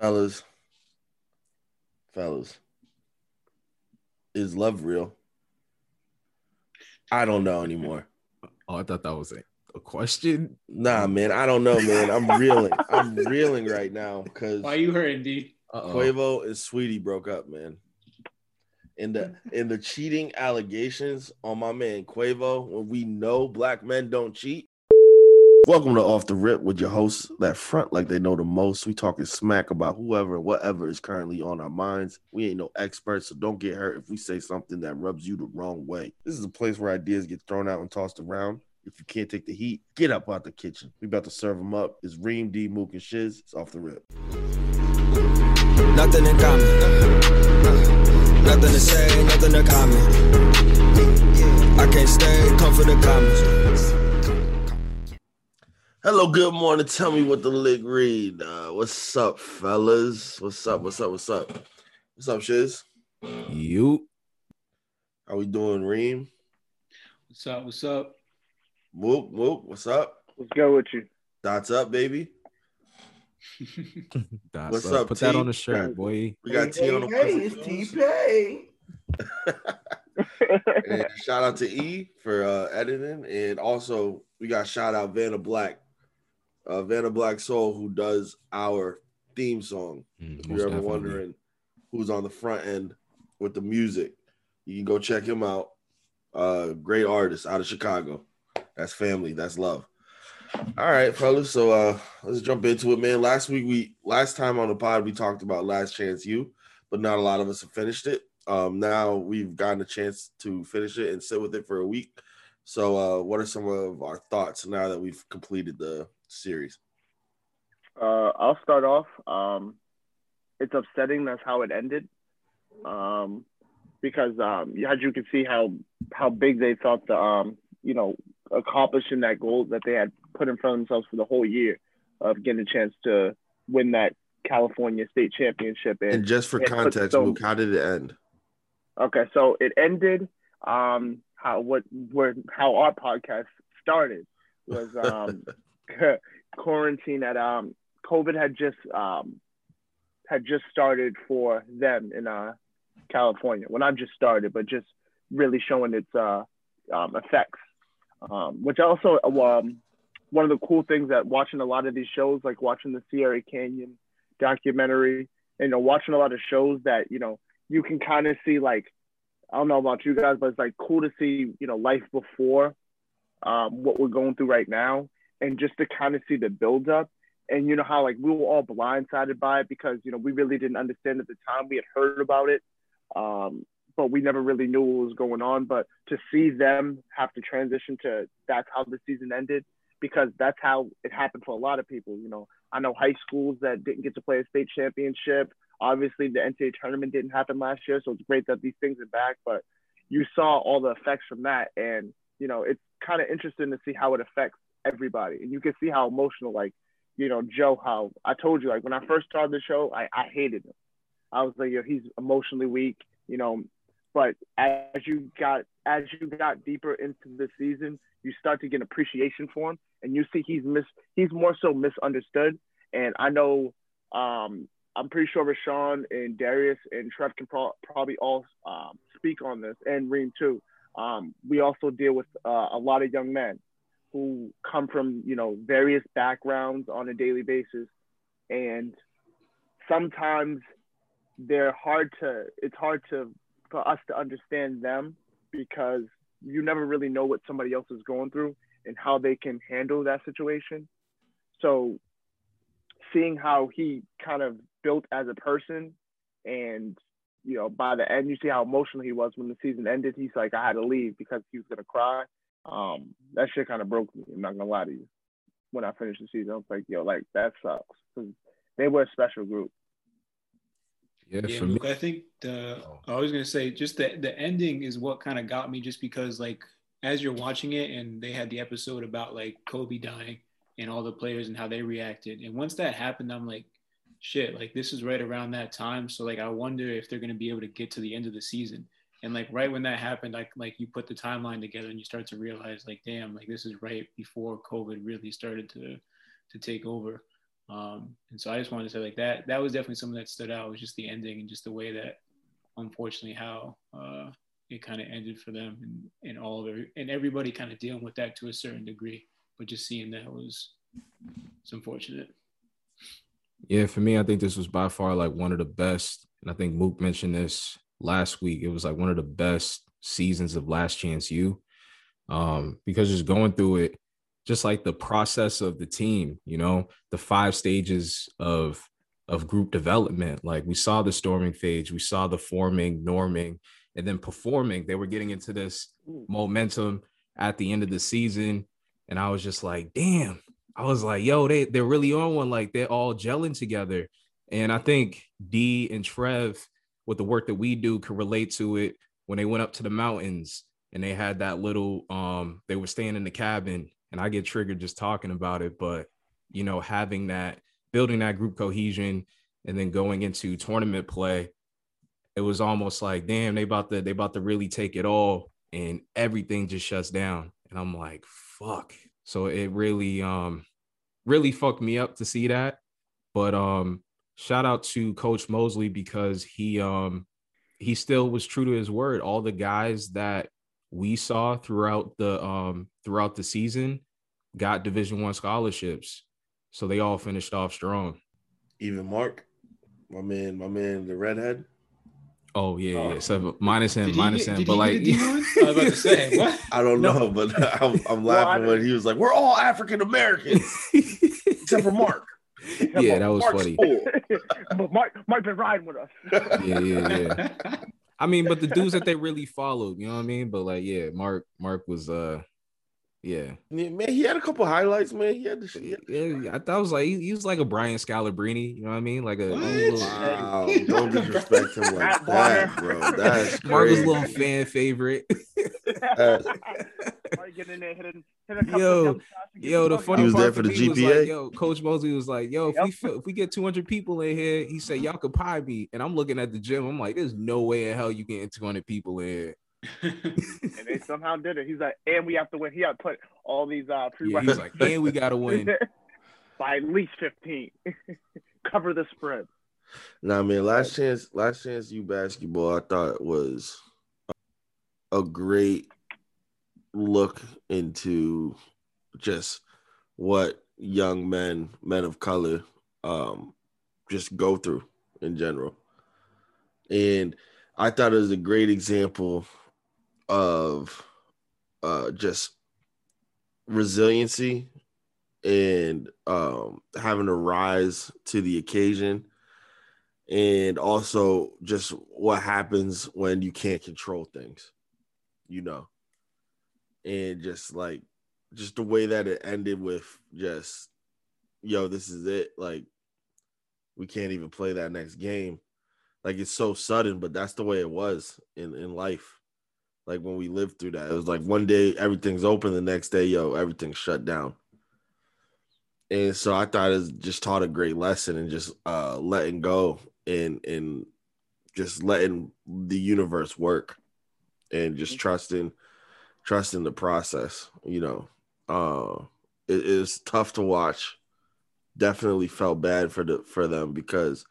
Fellas, fellas, is love real? I don't know anymore. Oh, I thought that was a, a question. Nah, man, I don't know, man. I'm reeling. I'm reeling right now because Why you hurting, D? Uh-oh. Quavo and Sweetie broke up, man. In the in the cheating allegations on my man Quavo, when we know black men don't cheat. Welcome to Off the Rip with your hosts that front like they know the most. We talking smack about whoever and whatever is currently on our minds. We ain't no experts, so don't get hurt if we say something that rubs you the wrong way. This is a place where ideas get thrown out and tossed around. If you can't take the heat, get up out the kitchen. We about to serve them up. It's Reem, D, Mook, and Shiz. It's Off the Rip. Nothing in common. Nothing to say, nothing to comment. I can't stay, come for the comments. Hello, good morning. Tell me what the lick read. Uh, what's up, fellas? What's up? What's up? What's up? What's up, Shiz? You. How we doing, Reem? What's up? What's up? Whoop, whoop. What's up? Let's go with you. Dots up, baby. That's What's up. up, Put that on the shirt, boy. We got T on the Hey, it's T Pay. Shout out to E for uh, editing, and also we got shout out Vanna Black, uh, Vanna Black Soul, who does our theme song. Mm, If you're ever definitely. wondering who's on the front end with the music, you can go check him out. Uh, great artist out of Chicago. That's family. That's love. All right, fellas. So uh, let's jump into it, man. Last week we last time on the pod we talked about Last Chance U, but not a lot of us have finished it. Um, now we've gotten a chance to finish it and sit with it for a week. So, uh, what are some of our thoughts now that we've completed the series? Uh, I'll start off. Um, it's upsetting. That's how it ended. Um, because um, as you can see how how big they thought the um, you know accomplishing that goal that they had put in front of themselves for the whole year of getting a chance to win that California state championship. And just for and context, so- Luke, how did it end? Okay, so it ended um how what where how our podcast started was um quarantine at um COVID had just um had just started for them in uh California. Well not just started, but just really showing its uh um effects. Um which also um one of the cool things that watching a lot of these shows, like watching the Sierra Canyon documentary, and, you know, watching a lot of shows that, you know, you can kind of see like I don't know about you guys, but it's like cool to see you know life before um, what we're going through right now, and just to kind of see the build up. And you know how like we were all blindsided by it because you know we really didn't understand at the time. We had heard about it, um, but we never really knew what was going on. But to see them have to transition to that's how the season ended because that's how it happened for a lot of people. You know, I know high schools that didn't get to play a state championship obviously the NCAA tournament didn't happen last year, so it's great that these things are back. But you saw all the effects from that, and you know it's kind of interesting to see how it affects everybody, and you can see how emotional, like you know Joe, how I told you, like when I first started the show, I, I hated him. I was like, yo, he's emotionally weak, you know. But as you got as you got deeper into the season, you start to get appreciation for him, and you see he's mis he's more so misunderstood. And I know um, I'm pretty sure Rashaan and Darius and Trev can pro- probably all um, speak on this, and Reem too. Um, we also deal with uh, a lot of young men who come from you know various backgrounds on a daily basis, and sometimes they're hard to. It's hard to for us to understand them because you never really know what somebody else is going through and how they can handle that situation. So seeing how he kind of built as a person and you know by the end you see how emotional he was when the season ended he's like i had to leave because he was going to cry um that shit kind of broke me i'm not gonna lie to you when i finished the season i was like yo like that sucks because they were a special group Yeah, Yeah, for me. Luke, I think the Oh. I was gonna say just the the ending is what kind of got me just because like as you're watching it and they had the episode about like Kobe dying and all the players and how they reacted. And once that happened, I'm like, shit, like this is right around that time. So like I wonder if they're gonna be able to get to the end of the season. And like right when that happened, like like you put the timeline together and you start to realize like, damn, like this is right before COVID really started to to take over. Um, and so I just wanted to say like that. That was definitely something that stood out. Was just the ending and just the way that, unfortunately, how uh, it kind of ended for them and, and all of it, and everybody kind of dealing with that to a certain degree. But just seeing that was, it's unfortunate. Yeah, for me, I think this was by far like one of the best. And I think Mook mentioned this last week. It was like one of the best seasons of Last Chance U. Um, because just going through it, just like the process of the team, you know, the five stages of of group development. Like we saw the storming phase, we saw the forming, norming, and then performing. They were getting into this momentum at the end of the season. And I was just like, damn, I was like, yo, they they're really on one. Like they're all gelling together. And I think D and Trev, with the work that we do, could relate to it when they went up to the mountains and they had that little um, they were staying in the cabin. And I get triggered just talking about it. But you know, having that, building that group cohesion and then going into tournament play, it was almost like, damn, they about to they about to really take it all and everything just shuts down. And I'm like, fuck. So it really um really fucked me up to see that. But um shout out to Coach Mosley because he um he still was true to his word. All the guys that we saw throughout the um throughout the season got division one scholarships. So they all finished off strong. Even Mark, my man, my man, the redhead. Oh yeah, Oh. yeah. So minus him, minus him. But like get a D1? I was about to say, what? I don't know, but I'm, I'm Well, laughing I- when he was like, "We're all African Americans except for Mark." Yeah, that was Mark's funny. full. but Mike, Mike been riding with us. Yeah, yeah, yeah. I mean, but the dudes that they really followed, you know what I mean? But like, yeah, Mark, Mark was uh yeah. Yeah, man, he had a couple highlights, man. He had the shit. Yeah, I thought it was like he, he was like a Brian Scalabrine, you know what I mean? Like a, a little, Wow, don't disrespect him like that, bro. That's Mark was a little fan favorite. Mike getting in there, hitting, hitting a couple Yo, of jump shots and Yo, the funny He was part there for the me was GPA? like, yo, Coach Mosley was like, yo, if we Yep. fill, if we get 200 people in here, he said y'all could pie me, and I'm looking at the gym, I'm like, there's no way in hell you getting 200 people in here. and they somehow did it. He's like, and we have to win. He had to put all these uh Yeah, he's like, and we gotta win. by at least fifteen. Cover the spread. Now, Nah, man, last chance, last chance U basketball, I thought was a great look into just what young men, men of color, um, just go through in general. And I thought it was a great example of uh just resiliency and um having to rise to the occasion and also just what happens when you can't control things you know and just like just the way that it ended with just yo this is it like we can't even play that next game. Like it's so sudden but that's the way it was in in life. Like when we lived through that it was like one day everything's open the next day yo everything's shut down. And so I thought it just taught a great lesson and just uh letting go and and just letting the universe work and just trusting trusting the process you know. Uh it is tough to watch. Definitely felt bad for the for them because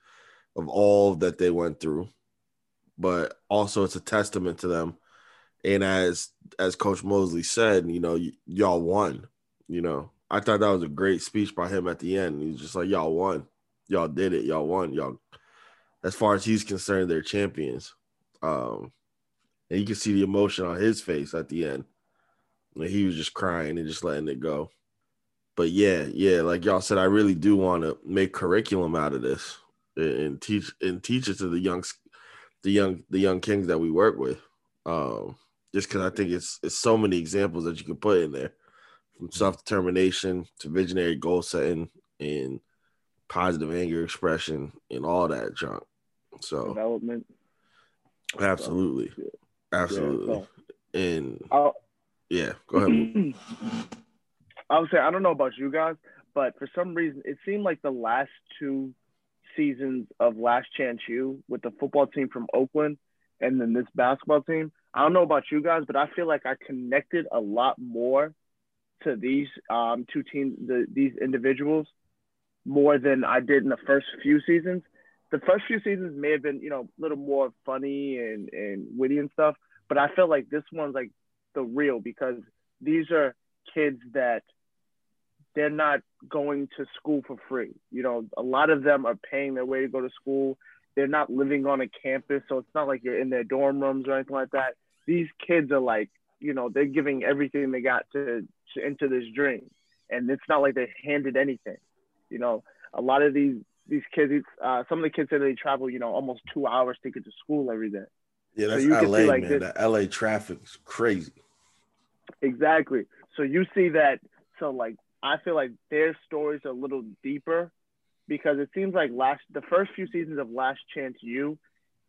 of all that they went through. But also it's a testament to them. And as as coach mosley said you know y- y'all won you know. I thought that was a great speech by him at the end. He's just like y'all won. Y'all did it. Y'all won. Y'all as far as he's concerned they're champions. Um and you can see the emotion on his face at the end. And he was just crying and just letting it go. But yeah yeah like y'all said i really do want to make curriculum out of this and, teach and teach it to the young the young the young kings that we work with. Um just because i think it's it's so many examples that you can put in there. From self-determination to visionary goal setting and positive anger expression and all that junk. So Development. absolutely. Yeah, absolutely so- and I'll- yeah go ahead I would say I don't know about you guys, but for some reason it seemed like the last two seasons of Last Chance U with the football team from Oakland and then this basketball team. I don't know about you guys, but I feel like I connected a lot more to these um, two teams, the, these individuals, more than I did in the first few seasons. The first few seasons may have been, you know, a little more funny and, and witty and stuff, but I feel like this one's like the real because these are kids that they're not going to school for free. You know, a lot of them are paying their way to go to school. They're not living on a campus, so it's not like you're in their dorm rooms or anything like that. These kids are like, you know, they're giving everything they got to, to into this dream, and it's not like they handed anything. You know, a lot of these these kids, uh, some of the kids say they travel, you know, almost two hours to get to school every day. Yeah, So that's you LA, see, like, man. this- The LA traffic's crazy. Exactly. So you see that. So like, I feel like their stories are a little deeper because it seems like last the first few seasons of Last Chance U,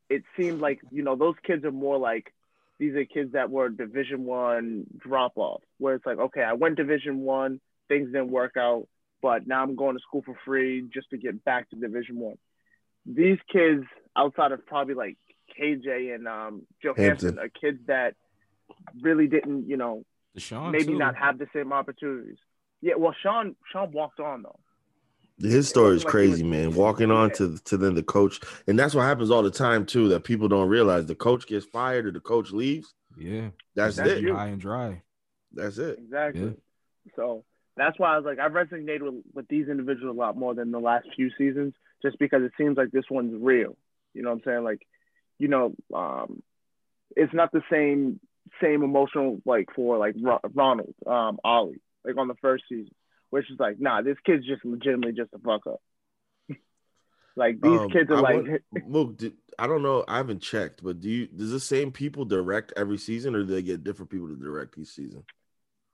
it seemed like you know those kids are more like these are kids that were Division One drop off, where it's like okay, I went Division One, things didn't work out, but now I'm going to school for free just to get back to Division One. These kids, outside of probably like KJ and um, Johansson, Hampton. are kids that really didn't, you know, Deshaun maybe too. not have the same opportunities. Yeah, well, Sean Sean walked on though. His story is like crazy, was- man. Walking on to to then the coach, and that's what happens all the time too. That people don't realize the coach gets fired or the coach leaves. Yeah, That's That's it. you. high and dry. That's it. Exactly. Yeah. So that's why I was like, I've resonated with, with these individuals a lot more than the last few seasons, just because it seems like this one's real. You know what I'm saying? Like, you know, um, it's not the same same emotional like for like Ronald, um, Ollie, like on the first season, which is like, nah, this kid's just legitimately just a fuck up. like these Um, kids are I like, want- Mook, did, I don't know. I haven't checked, but do you does the same people direct every season, or do they get different people to direct each season?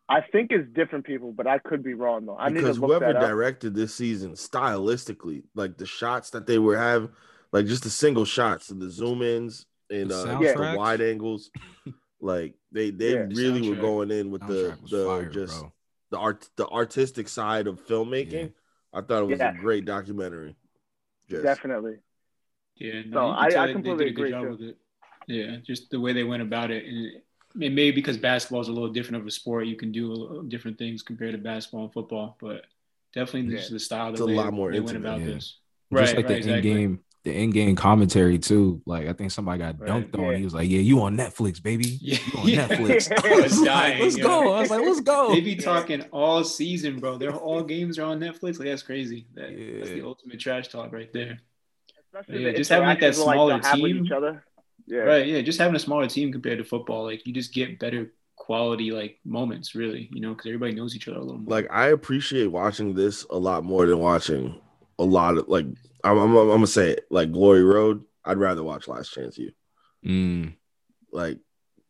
I think it's different people, but I could be wrong though. I need to because look whoever that up. directed this season stylistically like the shots that they were having like just the single shots and the zoom ins and The uh, the wide angles like they they Yeah. The really were going in with the Soundtrack was the fire, just bro. the art the artistic side of filmmaking i thought it was Yes. a great documentary Just- Definitely. Yeah, no, you I- I completely they did a agree, job too. with it. Yeah, just the way they went about it, and it, it may be because basketball is a little different of a sport. You can do different things compared to basketball and football, but definitely Yeah. just the style It's that a they, lot more they went about yeah. this. Just Right, like right, the exactly. in game, the in game commentary too. Like I think somebody got Right. dunked on. He was like, "Yeah, you on Netflix, baby. Yeah. You on Netflix." I I was was like, "Let's yo. go." I was like, "Let's go." They be talking all season, bro. Their all games are on Netflix. Like that's crazy. That, That's the ultimate trash talk right there. Especially Yeah, the just having, like, that smaller to have with team. each other. Yeah. Right. Yeah. Just having a smaller team compared to football, like you just get better quality like moments, really. You know, because everybody knows each other a little more. like i appreciate watching this a lot more than watching a lot of like i'm, I'm, I'm gonna say it like glory road i'd rather watch last chance U Mm, like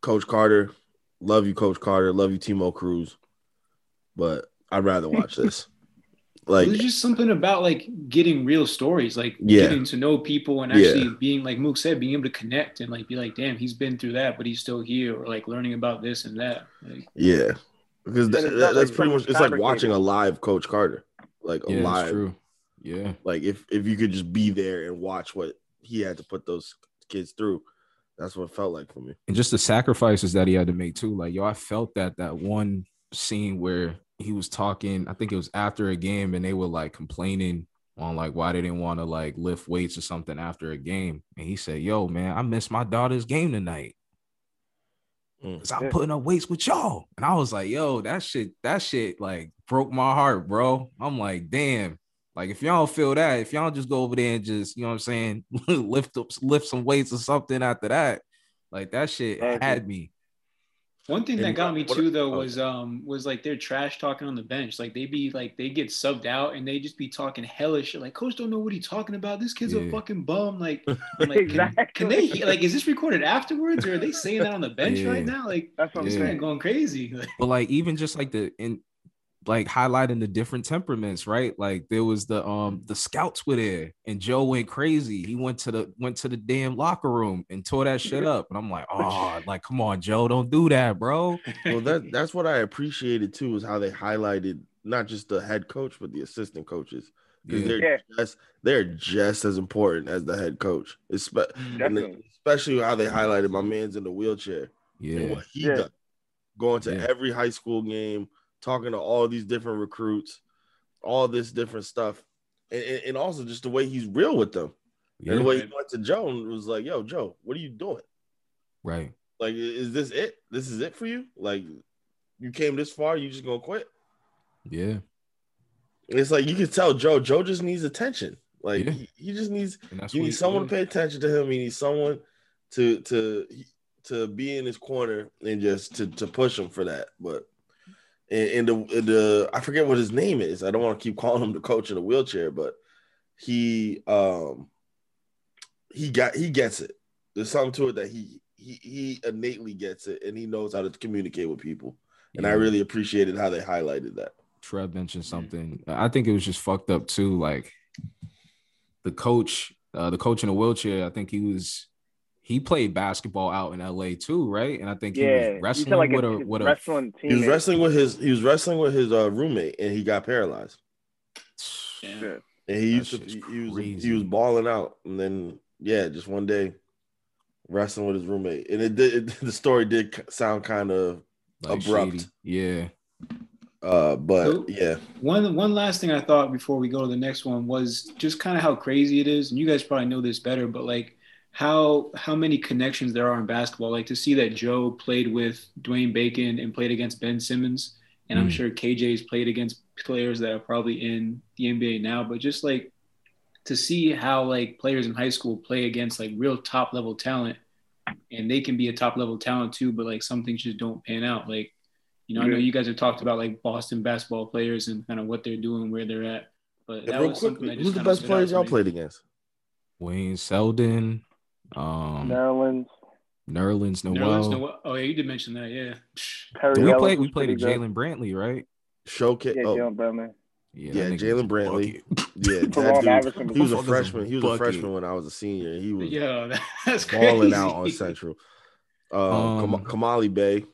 Coach Carter. Love you, Coach Carter. Love you, Timo Cruz. But I'd rather watch this. Like, There's just something about like getting real stories, like Yeah. getting to know people and Yeah. actually being like Mook said, being able to connect and like be like, damn, he's been through that, but he's still here, or like learning about this and that. Like, yeah, because that- that- that's like pretty much it's like watching a live Coach Carter, like a yeah, live. true. Yeah, Like if if you could just be there and watch what he had to put those kids through, that's what it felt like for me. and just the sacrifices that he had to make too. Like yo, I felt that that one scene where he was talking. I think it was after a game, and they were like complaining on like why they didn't want to like lift weights or something after a game, and he said, "Yo, man, I missed my daughter's game tonight." Mm. Cause I'm Yeah. putting up weights with y'all. And I was like, yo, that shit, that shit like broke my heart, bro. I'm like, damn. Like if y'all feel that, if y'all just go over there and just, you know what I'm saying, lift up, lift some weights or something after that, like that shit had me. One thing that And got me what- too though oh. was um was like they're trash talking on the bench. Like they be like they get subbed out and they just be talking hellish shit. Like coach don't know what he's talking about. This kid's a fucking bum. Like, I'm like can, Exactly. can they like is this recorded afterwards or are they saying that on the bench Yeah. right now? Like That's what I'm this Yeah. man saying. going crazy. But like even just like the in like highlighting the different temperaments, right? Like there was the um the scouts were there and Joe went crazy. He went to the went to the damn locker room and tore that shit up. And I'm like, oh, like come on, Joe, don't do that, bro. Well, that that's what I appreciated too is how they highlighted not just the head coach but the assistant coaches because Yeah. they're Yeah. just they're just as important as the head coach. Espe- and especially how they highlighted my man's in the wheelchair and Yeah. what he Yeah. does, going to Yeah. every high school game, talking to all these different recruits, all this different stuff. and, and- also just the way he's real with them. Yeah, And the way he went to Joe and was like, "Yo, Joe, what are you doing? right. Like, is this it? This is it for you? Like, you came this far, you just gonna quit?" Yeah, It's like you can tell Joe. Joe just needs attention. Like Yeah. he, he just needs and that's he what needs he- someone yeah. to pay attention to him. He needs someone to to to be in his corner and just to to push him for that. But and, and the the I forget what his name is. I don't want to keep calling him the coach in a wheelchair, but he um he got he gets it. There's something to it that he he he innately gets it and he knows how to communicate with people. And I really appreciated how they highlighted that. Trev mentioned something. I think it was just fucked up too. Like the coach, uh, the coach in a wheelchair. I think he was he played basketball out in LA too, right? And I think he Yeah, was wrestling said like with a, a his with a wrestling team. He was wrestling with his he was wrestling with his uh, roommate and he got paralyzed. Yeah. Yeah. And he That used to he, he was crazy. he was balling out and then yeah, just one day wrestling with his roommate. And it did it, the story did sound kind of like abrupt. shady. Yeah, uh but So- yeah. One one last thing I thought before we go to the next one was just kind of how crazy it is, and you guys probably know this better, but like how how many connections there are in basketball. Like to see that Joe played with Dwayne Bacon and played against Ben Simmons, and I'm Mm. sure KJ's played against players that are probably in the NBA now, but just like to see how like players in high school play against like real top level talent and they can be a top level talent too, but like some things just don't pan out. Like, you know, I know you guys have talked about like Boston basketball players and kind of what they're doing, where they're at. But And that real was quick, something that just who's the best players y'all played against? Wayne Selden, um, Nerlens, Nerlens Nerlens Noel. Noel. Oh yeah, you did mention that. Yeah. Perry we Ellis play? We played a. Jalen Brantley, right? Showcase. Yeah, oh, Jalen Brantley. Yeah, Yeah, Jalen Brantley. yeah, that dude, he was a freshman. He was a freshman when I was a senior. He was Yo, that's crazy. balling out on Central. Uh, Um, Kamali Bay.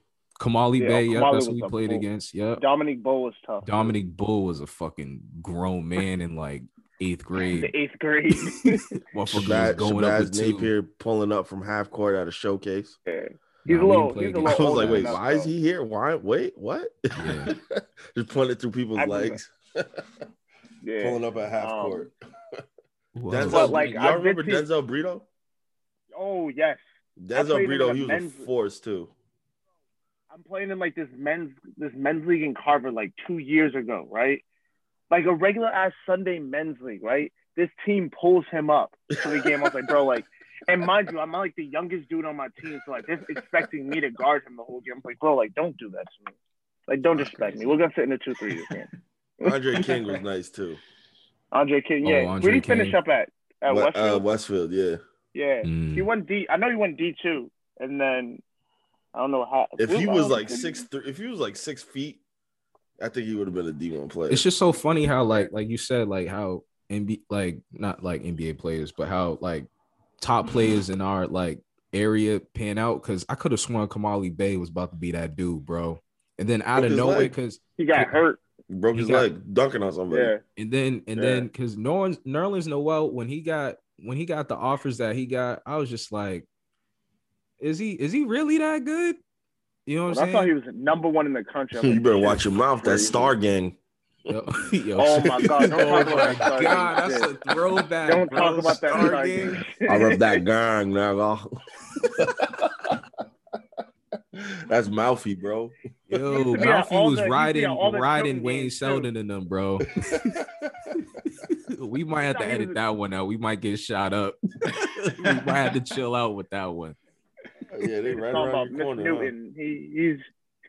Kamali Yeah, Bay. yeah, that's what we played bull. against. Yeah, Dominic Bull was tough. Dominic Bull was a fucking grown man and like eighth grade. The eighth grade. Motherfucker was Shabazz, going up Shabazz with two. Napier pulling up from half court at a showcase. yeah. He's Nah, a little. He's a against- I little. was like, wait, enough, why is he here? Why? Wait, what? Yeah. Just pointing through people's I legs, Yeah. pulling up at half Um, court. Denzel, like, y'all I remember did Denzel Brito? Oh yes. Denzel played Brito, he was men's- a force too. I'm playing in like this men's this men's league in Carver like two years ago, right? Like a regular ass Sunday men's league, right? This team pulls him up to the game. I was like, bro, like, and mind you, I'm like the youngest dude on my team, so like they're expecting me to guard him the whole game. I'm like, bro, like, don't do that to me. Like, don't disrespect me. We're gonna sit in the two three this game. Andre King was nice too. Andre King, Oh, yeah. Andre Where did he finish up at? At We- Westfield? uh, Westfield, yeah. yeah. Mm. He went D. I know he went D two, and then I don't know how. If he I was like six, three, if he was like six feet, I think he would have been a D one player. It's just so funny how like like you said like how NBA like not like NBA players but how like top players in our like area pan out because I could have sworn Kamali Bay was about to be that dude, bro. And then out Broke of nowhere, because he got hurt. broke he his got- leg dunking on somebody. Yeah. and then and Yeah. then because Nerlens Nerlens Noel when he got when he got the offers that he got, I was just like, is he is he really that good? You know what When I I'm thought he was number one in the country. I'm you better watch your mouth. That crazy. Star Gang. Yo, yo, Oh my God, don't oh talk my that God, that's shit. a throwback. Don't bro. talk about that Star Star Gang. Gang. I rub that gang, nigga. That's mouthy, bro. Yo, used to be at Malfi all was the- he used to be riding at all the riding Wayne games, too. Selden in them, bro. we might have to edit that one out. We might get shot up. we might have to chill out with that one. Yeah, they right Talking about around your Miss corner. huh? Newton. He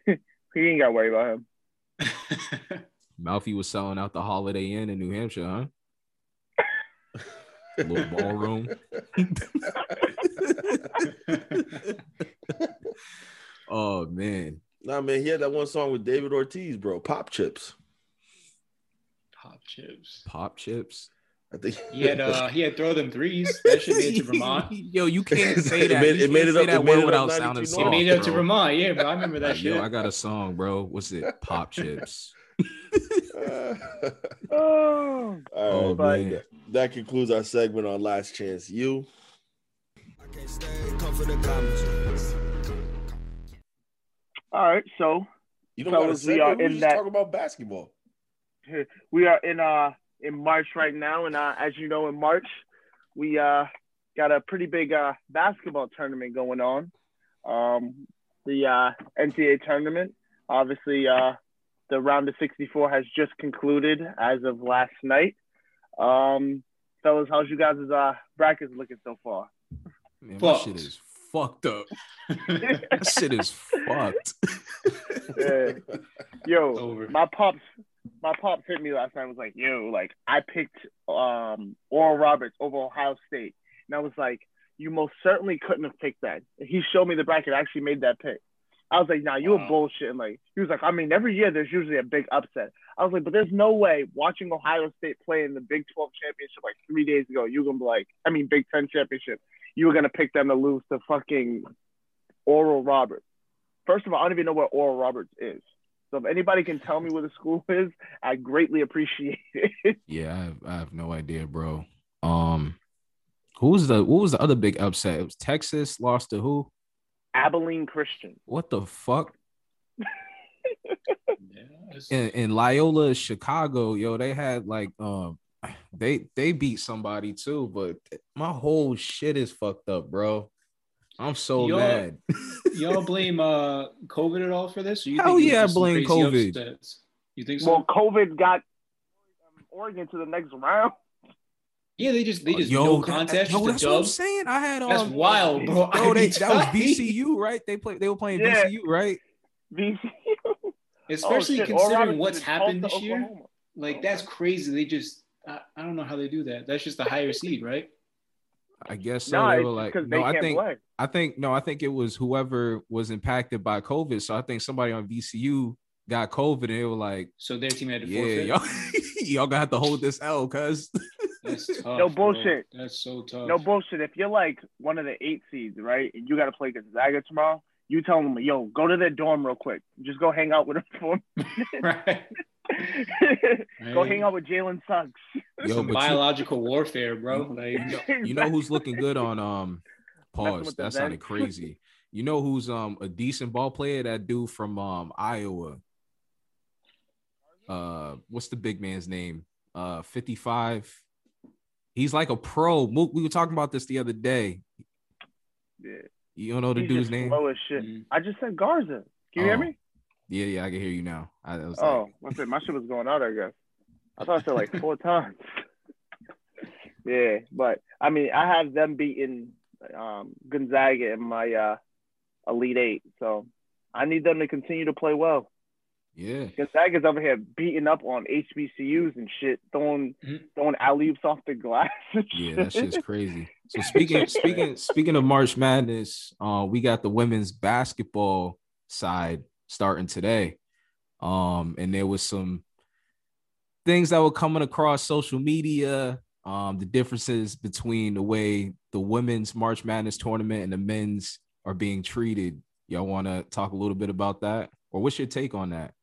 he's he ain't got to worry about him. Malfi was selling out the Holiday Inn in New Hampshire, huh? Little ballroom. oh man, Nah, man, he had that one song with David Ortiz, bro. Pop chips. Pop chips. pop chips. I think He had uh he had throw them threes. That should be it to Vermont. Yo, you can't say It that. made- it made it up- that it made word it without 92 sounding North. He soft. made it up to. Vermont, yeah, bro. I remember that shit. yo, I got a song, bro. What's it? Pop chips. Oh, Oh, All right, man. that, that concludes our segment on Last Chance U. I can't stay, come for the comments. all right. So You don't got to Fellas, say we are in just that- talk about basketball. we are in uh in March right now, and uh, as you know, in March we uh, got a pretty big uh, basketball tournament going on. Um, the uh, NCAA tournament, obviously, uh, the round of 64 has just concluded as of last night. Um, fellas, how's you guys' uh, brackets looking so far? Man, my shit is fucked up. That shit is fucked. Yeah. Yo, Over. my pops, my pops hit me last night. and Was like, yo, like I picked um Oral Roberts over Ohio State, and I was like, you most certainly couldn't have picked that. He showed me the bracket. I actually made that pick. I was like, nah, you Wow. bullshit. And Like he was like, I mean, every year there's usually a big upset. I was like, but there's no way watching Ohio State play in the Big 12 championship like three days ago, you're gonna be like, I mean, Big 10 championship, you were gonna pick them to lose to fucking Oral Roberts. First of all, I don't even know where Oral Roberts is. So if anybody can tell me where the school is, I greatly appreciate it. Yeah, I have, I have no idea, bro. Um, who was the what was the other big upset? It was Texas lost to who? Abilene Christian. What the fuck? Yeah, it's- In, in Loyola, Chicago, yo, they had like um, they they beat somebody too, but my whole shit is fucked up, bro. I'm so Y'all- mad. Y'all blame uh COVID at all for this? Or you Hell think yeah, I blame COVID. upsets? You think so? Well, COVID got um, Oregon to the next round. yeah, they just they just yo, no that- contest, yo, just a that's what I'm saying. I had um, That's wild, bro. I Yo, they, be that was VCU, right? They played. They were playing Yeah. VCU, right? VCU. Especially Oh, considering what's happened Tulsa, this year. Oklahoma. Like that's crazy. They just I, I don't know how they do that. That's just the higher seed, right? I guess so. No, they were like, no, they I think, play. I think, no, I think it was whoever was impacted by COVID. So I think somebody on VCU got COVID, and they were like, So their team had to yeah, forfeit. y'all, y'all gonna have to hold this L, cuz. That's tough. No bro. bullshit. That's so tough. No bullshit. If you're like one of the eight seeds, right, and you got to play Gonzaga tomorrow, you tell them, yo, go to their dorm real quick. Just go hang out with them for right. Go hang out with Jalen Suggs. Yo, Some but you, biological warfare, bro. Like you know, you know who's looking good on um pause. That sounded crazy. You know who's um a decent ball player? That dude from um Iowa. Uh, what's the big man's name? Uh, 55. He's like a pro. Mook, We were talking about this the other day. Yeah. You don't know the He's dude's name? Slow as shit. Mhm. I just said Garza. Can you hear Oh, me? Yeah, yeah, I can hear you now. I was Oh, like, what's it? My shit was going out. I guess. I thought I said like four times. yeah, but I mean, I have them beating um, Gonzaga in my uh, Elite Eight, so I need them to continue to play well. yeah. Gonzaga's over here beating up on HBCUs and shit, throwing Mhm. throwing alley oops off the glass. Yeah, that shit. shit's crazy. So speaking speaking speaking of March Madness, uh, we got the women's basketball side starting today. Um, and there was some things that were coming across social media. Um, the differences between the way the women's March Madness tournament and the men's are being treated. Y'all want to talk a little bit about that, or what's your take on that?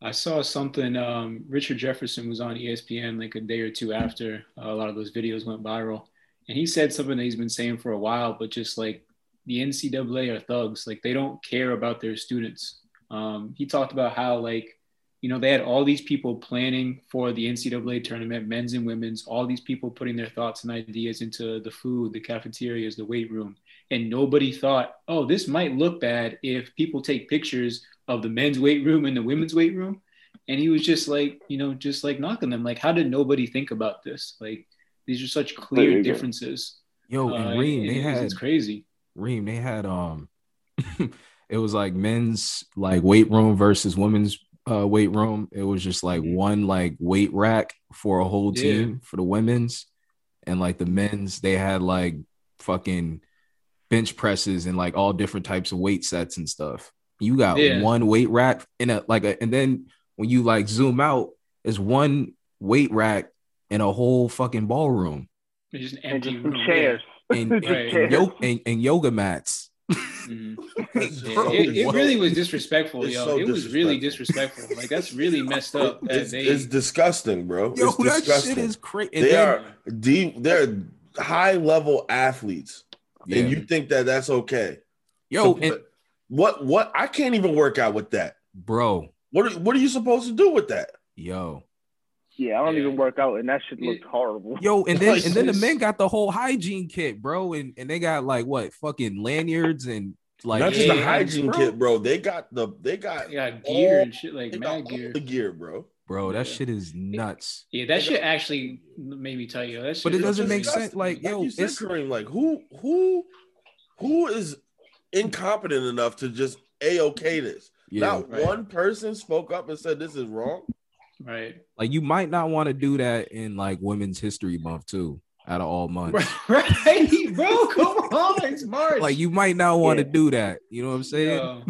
I saw something. Um, Richard Jefferson was on ESPN like a day or two after uh, a lot of those videos went viral, and he said something that he's been saying for a while, but just like the NCAA are thugs. Like they don't care about their students. Um, he talked about how like you know they had all these people planning for the NCAA tournament, men's and women's. All these people putting their thoughts and ideas into the food, the cafeterias, the weight room, and nobody thought, oh, this might look bad if people take pictures of the men's weight room and the women's weight room. And he was just like, you know, just like knocking them. Like, how did nobody think about this? Like, these are such clear you go. differences. Yo, Uh, and Reem, they it's- had it's crazy. Reem, they had um it was like men's like weight room versus women's uh weight room. It was just like one like weight rack for a whole Yeah. team for the women's. And like the men's, they had like fucking bench presses and like all different types of weight sets and stuff. You got Yeah. one weight rack in a like a and then when you like zoom out, it's one weight rack in a whole fucking ballroom It's just an and empty just room. chairs. and, and, and, yo- and, and yoga mats. Yeah. Mhm. It, it really was disrespectful, It's yo. so it was really disrespectful. disrespectful. Like that's really messed up. It's, they, it's disgusting, bro. Yo, it's that disgusting. shit is crazy. They are deep. They're high level athletes, yeah. and you think that that's okay? yo, So, and, what? What? I can't even work out with that. bro, What? Are, what are you supposed to do with that? yo, Yeah, I don't Yeah. even work out, and that shit It- looks horrible. Yo, and then and then the men got the whole hygiene kit, bro, and, and they got like what fucking lanyards and like Not just the hygiene bro. kit, bro. They got the they got Yeah, gear all- and shit like they got mad gear. the gear, bro. bro, that Yeah. shit is nuts. Yeah, that shit actually made me tell you that. Shit But it doesn't make disgusting. sense. Like, yo, said, it's Kareem, like who who who is incompetent enough to just a okay this? yeah, Not right. one person spoke up and said this is wrong. Right, like you might not want to do that in like Women's History Month too, out of all months. right, bro. Come on, it's March. Like you might not want to Yeah. do that. You know what I'm saying?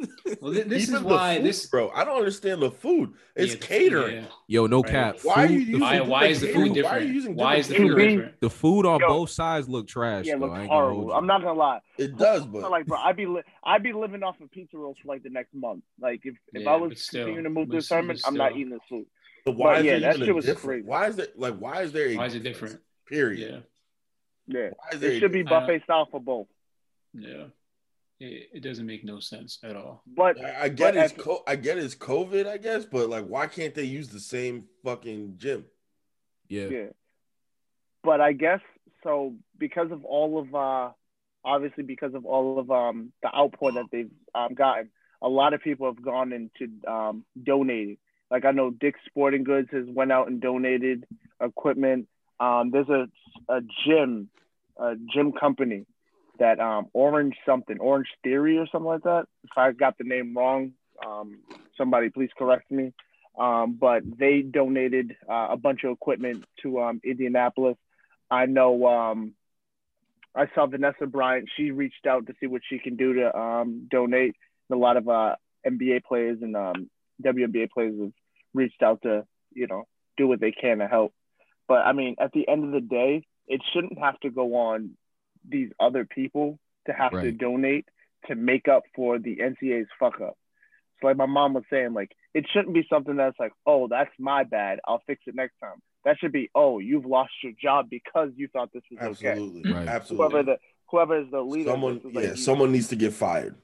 Yo. Well, thi- this Even is the why food, this. bro. I don't understand the food. It's yeah, catering. yeah. Yo, no Right. cap. Why are you using Why, why is the food catering? Why are you different? using Why is the different food different? the food on Yo. both sides look trash. Yeah, it looks I ain't gonna hold horrible. you. I'm not gonna lie. It does, But but like, bro, I'd be li- I'd be living off of pizza rolls for like the next month. Like, if, if Yeah, I was still, continuing to move but through the s- tournament, I'm not eating this food. but why but is yeah, there that shit was difference? crazy. Why is there like why is there Why is it different? Period. Yeah, Yeah, Why is there it should be buffet style for both. yeah. It, it doesn't make no sense at all. But I I get But it's at- co- I get it's COVID, I guess, but like, why can't they use the same fucking gym? Yeah. yeah, but I guess so because of all of uh, obviously because of all of um the output that they've um gotten, a lot of people have gone into um donating. Like I know Dick's Sporting Goods has went out and donated equipment. Um, there's a a gym, a gym company that um Orange something, Orange Theory or something like that. If I got the name wrong, um, somebody please correct me. Um, but they donated uh, a bunch of equipment to um, Indianapolis. I know um, I saw Vanessa Bryant. She reached out to see what she can do to um, donate. A lot of uh, NBA players and WNBA players have reached out to you know do what they can to help. But I mean, at the end of the day, it shouldn't have to go on these other people to have to donate to make up for the NCAA's fuck up. So like my mom was saying, like it shouldn't be something that's like, oh, that's my bad. I'll fix it next time. That should be, oh, you've lost your job because you thought this was okay. Absolutely, Right. absolutely. Whoever the whoever is the leader, someone, is yeah, like, you- someone needs to get fired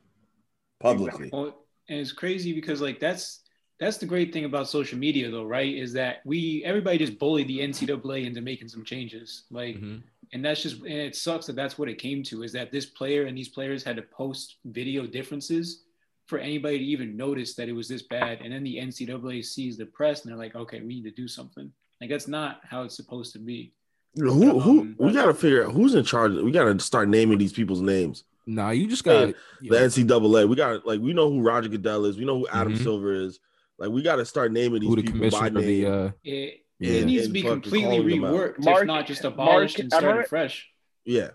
publicly. Well, and it's crazy because like that's that's the great thing about social media though, right? Is that we everybody just bullied the NCAA into making some changes, like, Mhm. And that's just and it sucks that that's what it came to is that this player and these players had to post video differences for anybody to even notice that it was this bad, and then the NCAA sees the press and they're like, okay, we need to do something. Like that's not how it's supposed to be. Who, who, Um, we gotta figure out who's in charge. We gotta start naming these people's names. Nah, you just got The NCAA. We got like we know who Roger Goodell is. We know who Adam Mhm. Silver is. Like we got to start naming these who the people by commissioner of name. the uh It, Yeah. it needs to be completely calling them out. reworked, Mark- if not just abolished Mark and started Emmert? fresh. yeah,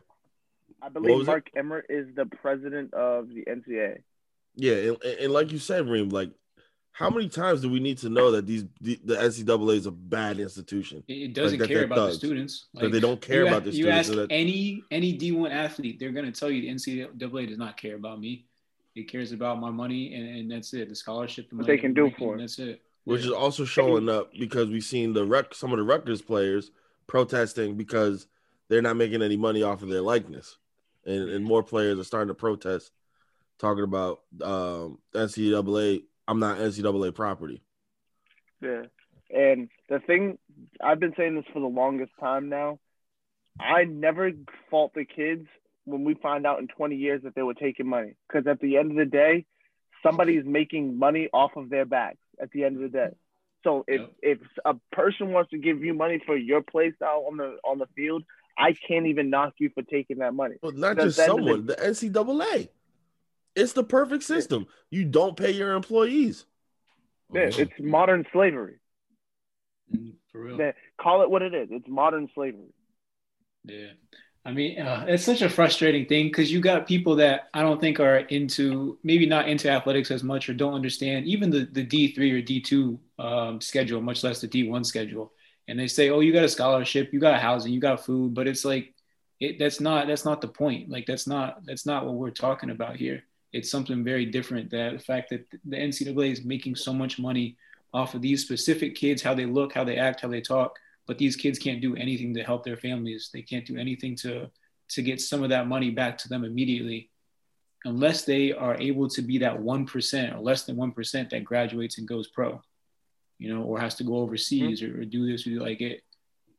I believe was it? Mark Emmert is the president of the NCAA. yeah, and, and like you said, Reem, like how many times do we need to know that these the, the NCAA is a bad institution? It, it doesn't that care they're about the thugs. students. That they don't care you about a- the You students, ask so that- any any D one athlete, they're gonna tell you the NCAA does not care about me. It cares about my money, and, and that's it. The scholarship, the What money they can do for it. and That's it. Which Yeah. is also showing up because we've seen the rec some of the Rutgers players protesting because they're not making any money off of their likeness, and, and more players are starting to protest, talking about um, NCAA. I'm not NCAA property. Yeah. And the thing, I've been saying this for the longest time now. I never fault the kids when we find out in 20 years that they were taking money. Because at the end of the day, somebody's making money off of their backs at the end of the day. So if, Yep. if a person wants to give you money for your play style on the on the field, I can't even knock you for taking that money. Well, not Because just then the- someone, the NCAA. It's the perfect system. You don't pay your employees. Yeah, Okay. it's modern slavery. Mm, for real. Yeah, Call it what it is. It's modern slavery. Yeah. I mean, uh, it's such a frustrating thing because you got people that I don't think are into, maybe not into athletics as much or don't understand even the, the D3 or D2 um, schedule, much less the D1 schedule. And they say, oh, you got a scholarship, you got housing, you got food, but it's like, it, that's not, that's not the point. Like, that's not, that's not what we're talking about here. It's something very different that the fact that the NCAA is making so much money off of these specific kids, how they look, how they act, how they talk but these kids can't do anything to help their families. They can't do anything to to get some of that money back to them immediately, unless they are able to be that one percent or less than one percent that graduates and goes pro. you know, or has to go overseas mm-hmm. or, or do this or do like it,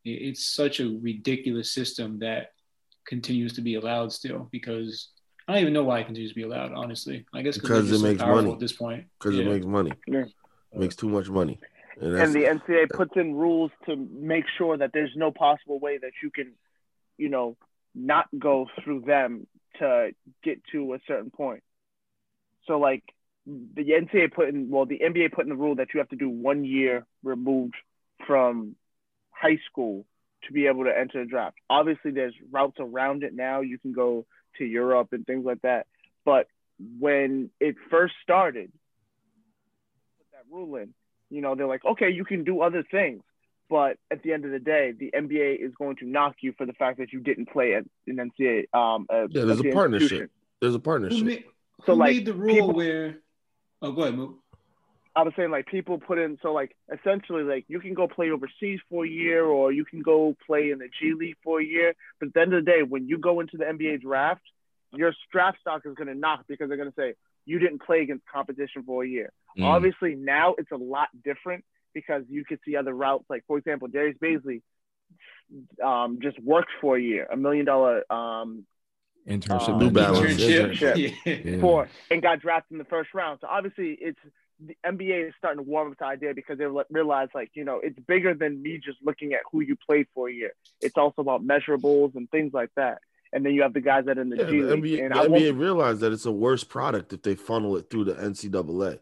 it. It's such a ridiculous system that continues to be allowed still because I don't even know why it continues to be allowed. Honestly, I guess Because it just so makes money. at this point. because it makes money. Yeah. It makes too much money. And, and the NCAA puts in rules to make sure that there's no possible way that you can, you know, not go through them to get to a certain point. So like the NCAA put in, well, the NBA put in the rule that you have to do one year removed from high school to be able to enter the draft. Obviously, there's routes around it now. You can go to Europe and things like that. But when it first started, put that rule in, you know, they're like, okay, you can do other things. But at the end of the day, the NBA is going to knock you for the fact that you didn't play at an NCAA. Um, a, Yeah, there's a NCAA partnership. there's a Who, partnership. made, So, who like, made the rule people- where? Oh, go ahead, Mook. I was saying like people put in so like essentially like you can go play overseas for a year or you can go play in the G League for a year, but at the end of the day, when you go into the NBA draft, your draft stock is going to knock because they're going to say you didn't play against competition for a year. Mm. Obviously now it's a lot different because you could see other routes. Like for example, Darius Bazley um, just worked for a year, a million dollar um, Internship. New and Balance. Internship. Yeah. Yeah. for and got drafted in the first round. So obviously, it's the NBA is starting to warm up to the idea because they realize like you know it's bigger than me just looking at who you played for a year. It's also about measurables and things like that. And then you have the guys that are in the Yeah, G the League. NBA, and the I NBA realized that it's a worse product if they funnel it through the NCAA.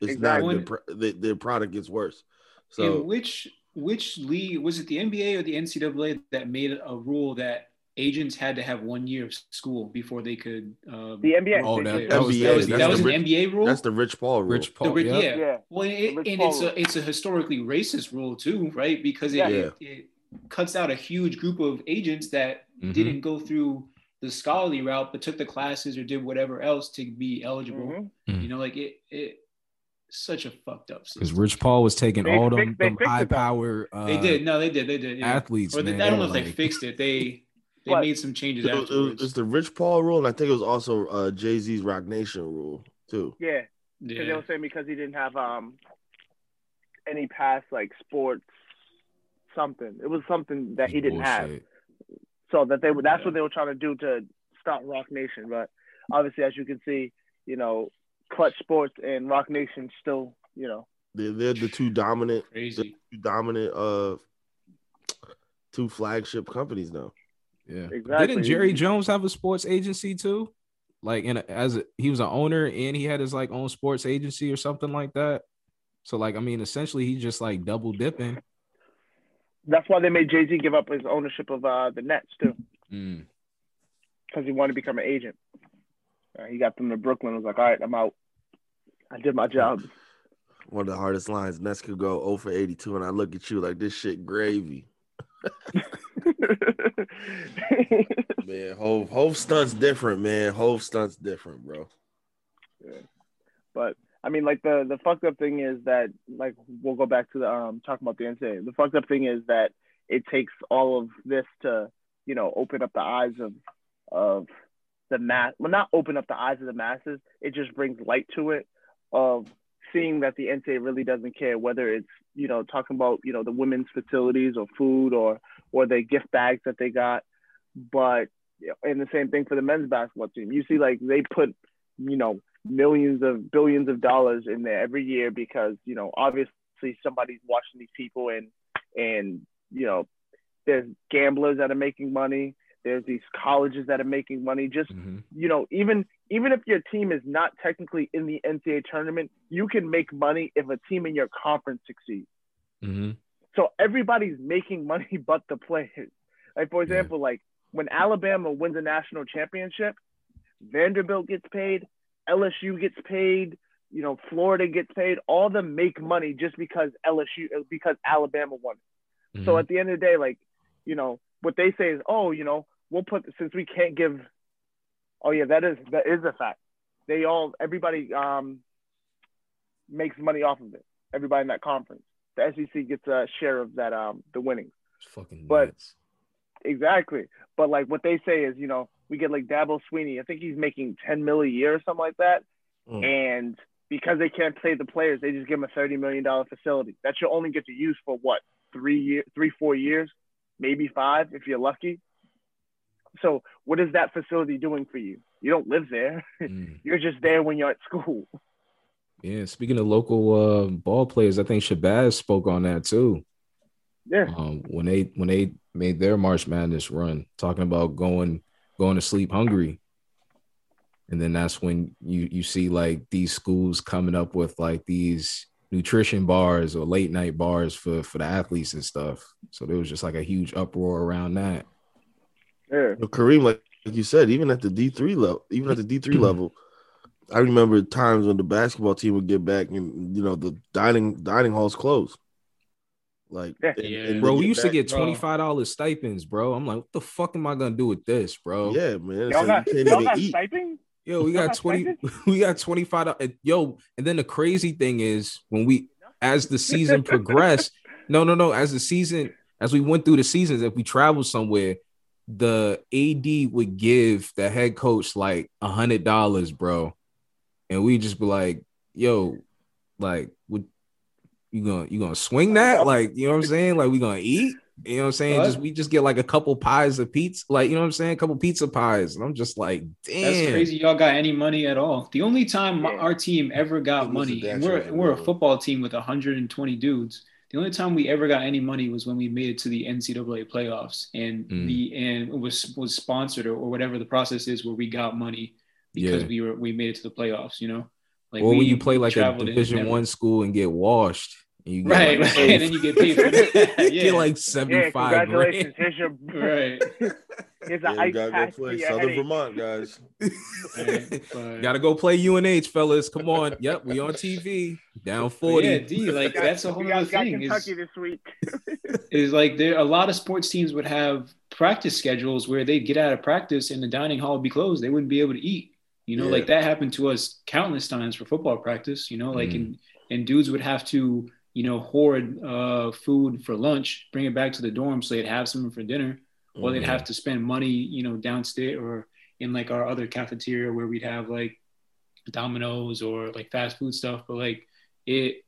It's Exactly. not the, pro- their product gets worse. In So which which league was it? The NBA or the NCAA that made a rule that agents had to have one year of school before they could. Um, the NBA. Oh, they that- just- that was- NBA, that was, that was the an rich- NBA rule. that's the Rich Paul rule. Rich The Paul. ri- yeah. yeah. yeah. Well, it, and it's rule. a it's a historically racist rule too, right? Because it, Yeah. it, it cuts out a huge group of agents that Mhm. didn't go through the scholarly route, but took the classes or did whatever else to be eligible. Mhm. You know, like it it such a fucked up Because. Rich Paul was taking They all them, fixed- them fixed it, high power uh, they did. No, they did. They did. Yeah. athletes. Or they, man. I don't know were if they fixed it. They they But- made some changes It was- it it's the Rich Paul rule, and I think it was also uh, Jay Z's Roc Nation rule too. Yeah. Because they were saying because he didn't have um any past like sports something. It was something that he didn't have. Bullshit. so that they were that's Yeah. what they were trying to do to stop Roc Nation. But obviously, as you can see, you know, Clutch Sports and Roc Nation still, you know, They're, they're the two dominant, Crazy. two dominant, uh, two flagship companies now. Yeah. Exactly. Didn't Jerry Jones have a sports agency too? Like and as a, he was an owner and he had his like own sports agency or something like that. So like I mean, essentially he's just like double dipping. That's why they made Jay Z give up his ownership of uh, the Nets too, Mm. because he wanted to become an agent. Uh, he got them to Brooklyn. Was like, all right, I'm out. I did my job. One of the hardest lines. Nets could go 0 for 82, and I look at you like this shit gravy. Man, Hove, Hove stunts different, man. Hove stunts different, bro. But I mean, like the the fucked up thing is that like we'll go back to the um talking about the NCAA. The fucked up thing is that it takes all of this to you know open up the eyes of of the mass. Well, not open up the eyes of the masses. It just brings light to it of seeing that the NCAA really doesn't care whether it's you know talking about you know the women's facilities or food or or the gift bags that they got, but and the same thing for the men's basketball team. You see, like they put you know millions of billions of dollars in there every year because you know obviously somebody's watching these people and and you know there's gamblers that are making money there's these colleges that are making money just Mhm. you know even even if your team is not technically in the NCAA tournament you can make money if a team in your conference succeeds Mhm. so everybody's making money but the players. Like for Yeah. example, like when Alabama wins a national championship, Vanderbilt gets paid, LSU gets paid, you know, Florida gets paid. All of them make money just because LSU because Alabama won. So Mhm. at the end of the day, like, you know, what they say is, oh, you know, we'll put since we can't give. Oh yeah, that is that is a fact. They all everybody um makes money off of it. Everybody in that conference. The SEC gets a share of that um the winnings. It's fucking But- nuts. Exactly. But like what they say is, you know, we get like Dabo Swinney. I think he's making 10 mil a year or something like that. Mm. And because they can't pay the players, they just give them a thirty million dollar facility that you'll only get to use for what three year, three four years, maybe five if you're lucky. So what is that facility doing for you? You don't live there. Mm. You're just there when you're at school. Yeah, speaking of local uh, ball players, I think Shabazz spoke on that too. Yeah. Um, when they when they made their March Madness run, talking about going going to sleep hungry, and then that's when you you see like these schools coming up with like these nutrition bars or late night bars for for the athletes and stuff. So there was just like a huge uproar around that. Yeah. You know, Kareem, like, like you said, even at the D three level, even at the D three level, I remember times when the basketball team would get back and you know the dining dining halls closed. Like, Yeah. and- Yeah. and Bro, we used to get twenty five dollars stipends, bro. I'm like, what the fuck am I gonna do with this, bro? Yeah, man. Y'all So got, you can't y'all even got eat. stipend? Yo, we got got 20 we got 25 yo, and then the crazy thing is when we as the season progressed, no, no, no, as the season as we went through the seasons, if we traveled somewhere, the AD would give the head coach like a hundred dollars, bro. And we just be like, yo, like, would you gonna you gonna swing that? Like, you know what I'm saying? Like, we gonna eat? You know what I'm saying? What? Just we just get like a couple pies of pizza, like you know what I'm saying? A couple pizza pies. And I'm just like, damn. That's crazy. Y'all got any money at all? The only time my- Yeah. our team ever got It was a money, and we're record, we're a football team with 120 dudes. The only time we ever got any money was when we made it to the NCAA playoffs, and Mm. the and it was was sponsored or, or whatever the process is where we got money because Yeah. we were we made it to the playoffs. You know, like or we, when you play like a division one school and get washed and you get right, like, right, and then you get paid for that. get Yeah, like Yeah, 75 congratulations. grand. Here's your right. here's Yeah, an you ice gotta pack go play Southern headache. Vermont, guys. right. But- Gotta go play UNH, fellas. Come on. Yep, we on TV. Down but 40. yeah, D, like Got- that's a whole other guys got thing. is- this week. is like there a lot of sports teams would have practice schedules where they'd get out of practice and the dining hall would be closed. They wouldn't be able to eat. You know, Yeah. like that happened to us countless times for football practice, you know, like Mm. and and dudes would have to, you know, hoard uh food for lunch, bring it back to the dorm so they'd have something for dinner, or they'd Mhm. have to spend money, you know, downstairs or in like our other cafeteria where we'd have like Domino's or like fast food stuff. But like it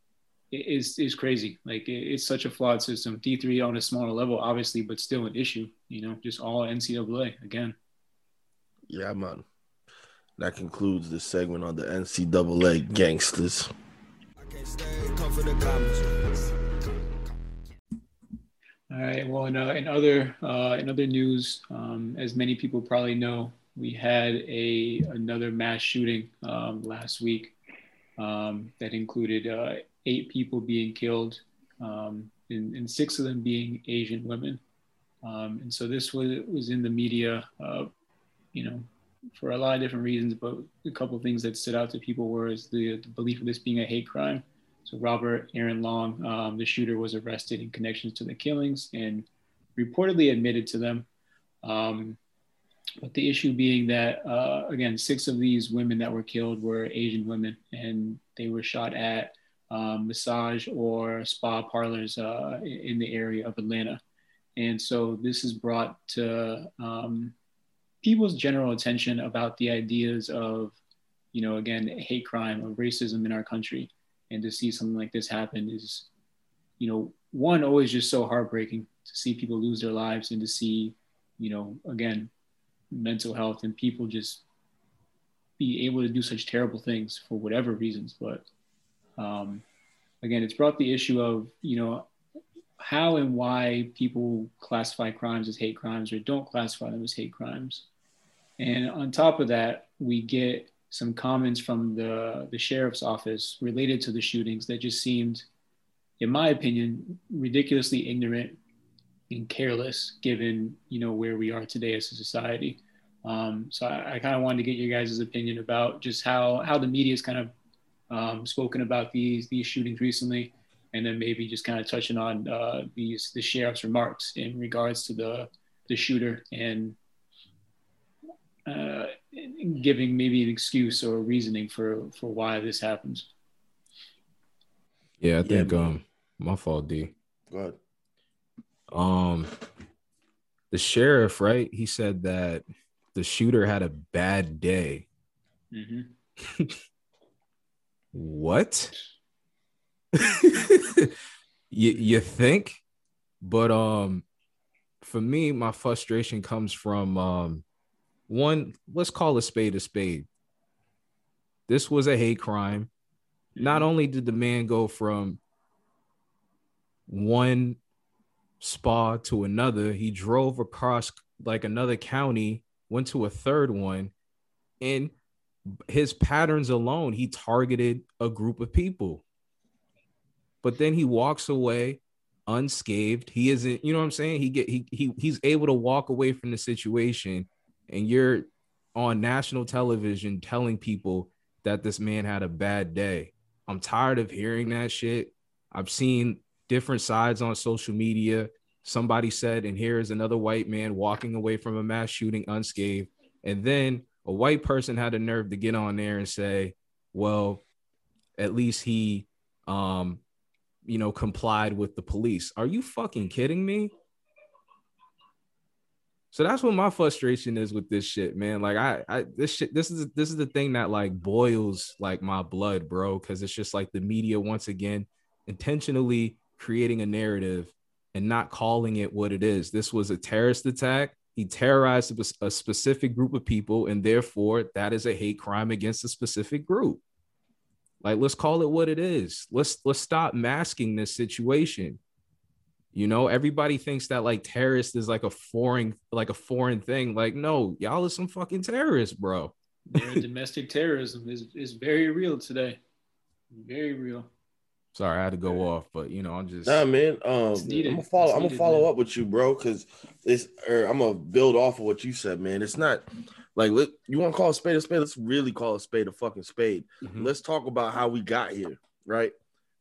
it is is crazy. Like it, it's such a flawed system. D three on a smaller level, obviously, but still an issue. You know, just all NCAA again. Yeah, man. That concludes this segment on the NCAA gangsters. All right. Well, in, uh, in other uh, in other news, um, as many people probably know, we had a another mass shooting um, last week um, that included uh, eight people being killed, um, and, and six of them being Asian women. Um, and so this was was in the media, uh, you know, for a lot of different reasons. But a couple of things that stood out to people were is the, the belief of this being a hate crime. So Robert Aaron Long, um, the shooter, was arrested in connections to the killings and reportedly admitted to them. Um, but the issue being that, uh, again, six of these women that were killed were Asian women, and they were shot at um, massage or spa parlors uh, in the area of Atlanta. And so this has brought to um, people's general attention about the ideas of, you know, again, hate crime or racism in our country and to see something like this happen is you know one always just so heartbreaking to see people lose their lives and to see you know again mental health and people just be able to do such terrible things for whatever reasons. But um, again it's brought the issue of you know how and why people classify crimes as hate crimes or don't classify them as hate crimes and on top of that we get some comments from the, the sheriff's office related to the shootings that just seemed, in my opinion, ridiculously ignorant and careless given, you know, where we are today as a society. Um, so I, I kind of wanted to get your guys' opinion about just how, how the media has kind of um, spoken about these, these shootings recently, and then maybe just kind of touching on uh, these, the sheriff's remarks in regards to the, the shooter and uh, giving maybe an excuse or a reasoning for for why this happens. Yeah, I think man. um my fault, D. Go ahead. Um the sheriff, right? He said that the shooter had a bad day. hmm what? you you think? But um for me, my frustration comes from um one, let's call a spade a spade. This was a hate crime. Not only did the man go from one spa to another, he drove across like another county, went to a third one, and his patterns alone, he targeted a group of people. But then he walks away unscathed. He isn't, you know what I'm saying? He get he he he's able to walk away from the situation, and you're on national television telling people that this man had a bad day. I'm tired of hearing that shit. I've seen different sides on social media. Somebody said, and here is another white man walking away from a mass shooting unscathed. And then a white person had the nerve to get on there and say, well, at least he um you know complied with the police. Are you fucking kidding me? So that's what my frustration is with this shit, man. Like I, I this shit, this is this is the thing that like boils like my blood, bro. Cause it's just like the media once again intentionally creating a narrative and not calling it what it is. This was a terrorist attack. He terrorized a specific group of people, and therefore that is a hate crime against a specific group. Like, let's call it what it is. Let's let's stop masking this situation. You know, everybody thinks that like terrorist is like a foreign, like a foreign thing. Like, no, y'all are some fucking terrorists, bro. domestic terrorism is is very real today. Very real. Sorry, I had to go off, but you know, I'm just nah, man. Um, I'm gonna follow. I'm gonna follow man. up with you, bro, because it's. Or I'm gonna build off of what you said, man. It's not like let, you want to call a spade a spade. Let's really call a spade a fucking spade. Mm-hmm. Let's talk about how we got here, right?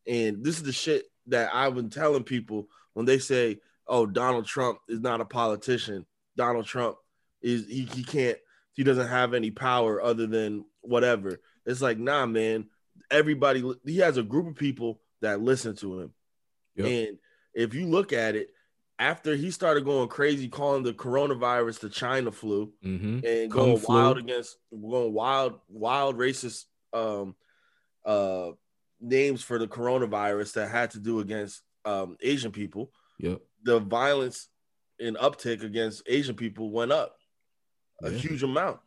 And this is the shit that I've been telling people when they say, "Oh, Donald Trump is not a politician. Donald Trump is he, he can't he doesn't have any power other than whatever." It's like, nah, man everybody he has a group of people that listen to him. Yep. And if you look at it, after he started going crazy, calling the coronavirus the China flu mm-hmm. and going wild against going wild, wild racist um uh names for the coronavirus that had to do against um Asian people. Yep. The violence and uptick against Asian people went up a huge amount.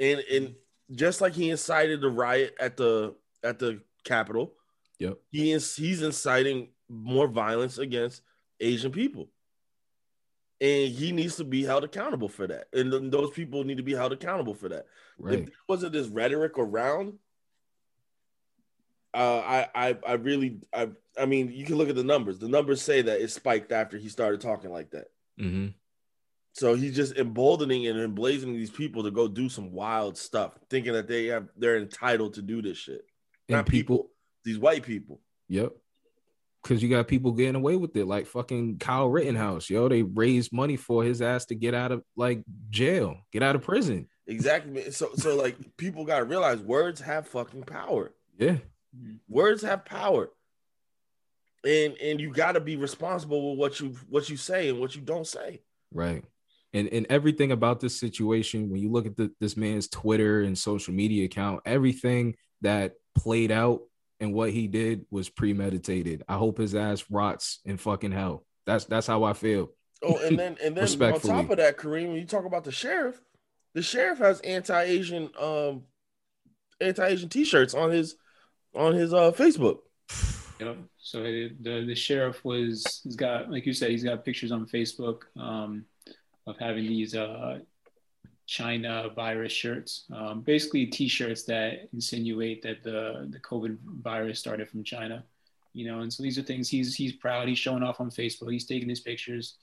And and just like he incited the riot at the at the Capitol. Yep. He is he's inciting more violence against Asian people. And he needs to be held accountable for that. And those people need to be held accountable for that. Right. If there wasn't this rhetoric around, uh, I, I I really I I mean you can look at the numbers. The numbers say that it spiked after he started talking like that. Mm-hmm. So he's just emboldening and emblazoning these people to go do some wild stuff, thinking that they have they're entitled to do this shit. Not people, people, these white people. Yep. Cause you got people getting away with it, like fucking Kyle Rittenhouse, yo. They raised money for his ass to get out of like jail, get out of prison. Exactly. So, so like people gotta realize words have fucking power. Yeah. Words have power. And and you gotta be responsible with what you what you say and what you don't say. Right. And and everything about this situation, when you look at the, this man's Twitter and social media account, everything that played out and what he did was premeditated. I hope his ass rots in fucking hell. That's that's how I feel. Oh, and then and then on top of that, Kareem, when you talk about the sheriff, the sheriff has anti-Asian um anti-Asian t-shirts on his on his uh Facebook. Yep. So the the sheriff was he's got like you said he's got pictures on Facebook um of having these uh China virus shirts, um, basically T-shirts that insinuate that the the COVID virus started from China. You know, and so these are things he's he's proud. He's showing off on Facebook. He's taking his pictures,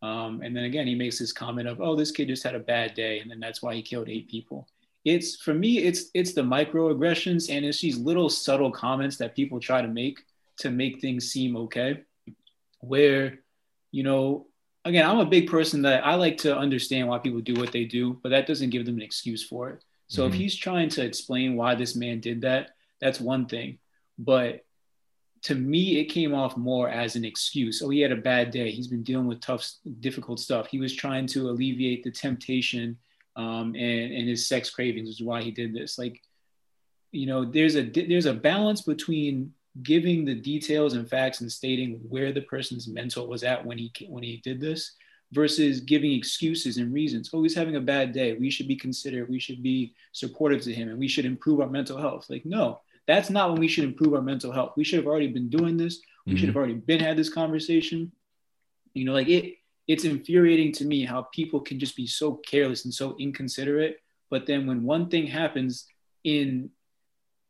um, and then again he makes this comment of, "Oh, this kid just had a bad day," and then that's why he killed eight people. It's for me, it's it's the microaggressions and it's these little subtle comments that people try to make to make things seem okay, where you know again, I'm a big person that I like to understand why people do what they do, but that doesn't give them an excuse for it. So mm-hmm. if he's trying to explain why this man did that, that's one thing. But to me, it came off more as an excuse. Oh, he had a bad day. He's been dealing with tough, difficult stuff. He was trying to alleviate the temptation um, and, and his sex cravings, which is why he did this. Like, you know, there's a there's a balance between giving the details and facts and stating where the person's mental was at when he when he did this versus giving excuses and reasons. Oh, he's having a bad day. We should be considerate. We should be supportive to him and we should improve our mental health. Like, no, that's not when we should improve our mental health. We should have already been doing this. We mm-hmm. should have already been had this conversation. You know, like it it's infuriating to me how people can just be so careless and so inconsiderate. But then when one thing happens in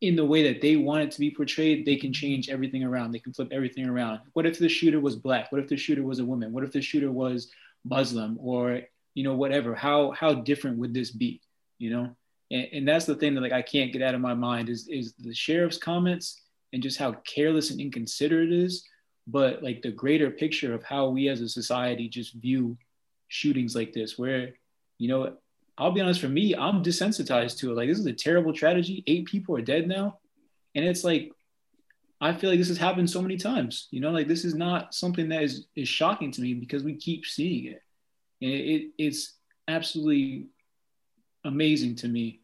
in the way that they want it to be portrayed, they can change everything around. They can flip everything around. What if the shooter was black? What if the shooter was a woman? What if the shooter was Muslim or you know whatever? How how different would this be? You know, and, and that's the thing that like I can't get out of my mind is is the sheriff's comments and just how careless and inconsiderate it is but like the greater picture of how we as a society just view shootings like this where you know i'll be honest for me i'm desensitized to it. Like this is a terrible tragedy eight people are dead now. And it's like i feel like this has happened so many times you know like this is not something that is is shocking to me because we keep seeing it. And it, it it's absolutely amazing to me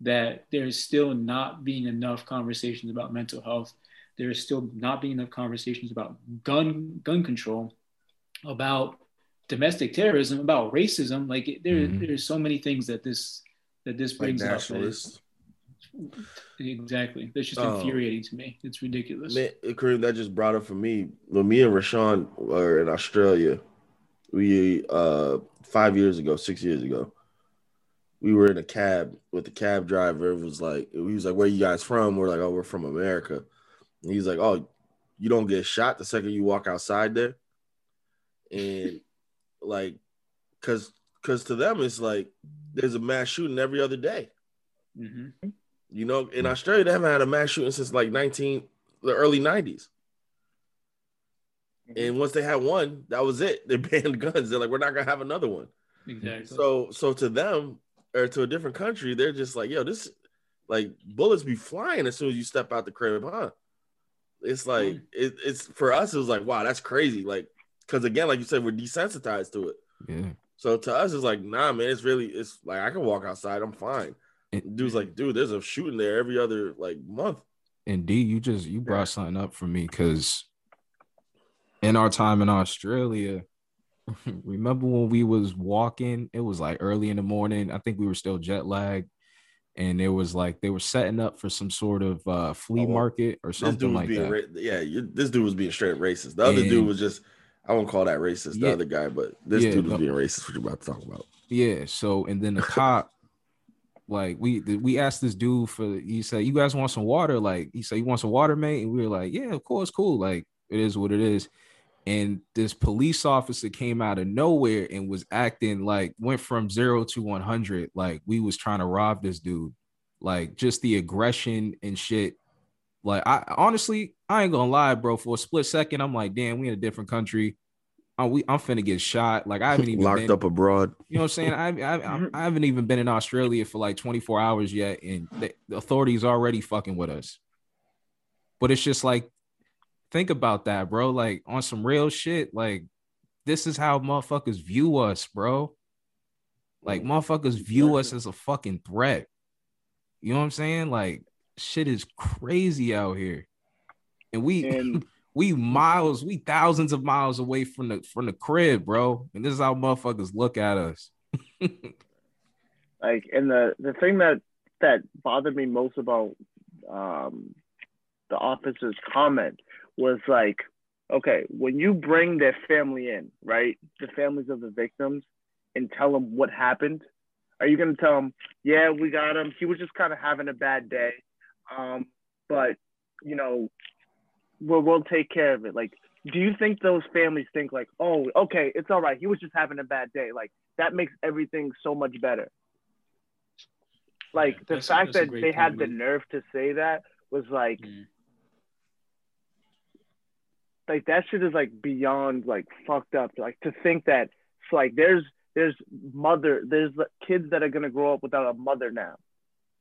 that there's still not being enough conversations about mental health there is still not being enough conversations about gun gun control, about domestic terrorism, about racism. Like there, mm-hmm. there's so many things that this that this brings like up. Exactly. That's just um, infuriating to me. It's ridiculous. Man, Kareem, that just brought up for me when me and Rashaan were in Australia. We uh five years ago, six years ago, we were in a cab with the cab driver. It was like he was like, "Where you guys from?" We're like, "Oh, we're from America." And he's like, "Oh, you don't get shot the second you walk outside there," and like, cause cause to them it's like there's a mass shooting every other day. Mm-hmm. You know, in Australia they haven't had a mass shooting since like 19 the early 90s. Mm-hmm. And once they had one, that was it. They banned guns. They're like, we're not gonna have another one. Exactly. So so to them or to a different country, they're just like, yo, this like bullets be flying as soon as you step out the crib, huh? It's like mm. it, it's for us. It was like wow, that's crazy. Like because again, like you said, we're desensitized to it. Yeah. So to us, it's like nah, man. It's really it's like I can walk outside. I'm fine. And, Dude's like, dude, there's a shooting there every other like month. And D, you just you brought something up for me because in our time in Australia, remember when we was walking? It was like early in the morning. I think we were still jet lagged and it was like they were setting up for some sort of uh, flea oh, market or something like that. Ra- yeah, this dude was being straight racist. The other and, dude was just I won't call that racist. The yeah, other guy, but this yeah, dude was being racist. What you about to talk about? Yeah. So and then the cop, like we we asked this dude for he said you guys want some water? Like he said you want some water, mate? And we were like yeah, of course, cool. Like it is what it is and this police officer came out of nowhere and was acting like went from zero to 100 like we was trying to rob this dude like just the aggression and shit like i honestly i ain't gonna lie bro for a split second i'm like damn we in a different country I'm, we, I'm finna get shot. Like I haven't even locked been, up abroad. You know what I'm saying? I, I, mhm. I haven't even been in Australia for like 24 hours yet, and the, the authorities already fucking with us. But it's just like think about that, bro. Like on some real shit, like this is how motherfuckers view us, bro. Like motherfuckers view us as a fucking threat. You know what I'm saying? Like shit is crazy out here. And we and- we miles, we thousands of miles away from the from the crib, bro. And this is how motherfuckers look at us. like, and the the thing that that bothered me most about um, the officer's comment was like, okay, when you bring their family in, right, the families of the victims, and tell them what happened, are you gonna tell them, yeah, we got him. He was just kind of having a bad day, um, but you know, we'll we'll take care of it. Like, do you think those families think like, oh, okay, it's all right. He was just having a bad day. Like that makes everything so much better. Like the fact that they had the nerve to say that was like, mm like that shit is like beyond like fucked up. Like to think that it's like there's there's mother there's kids that are gonna grow up without a mother now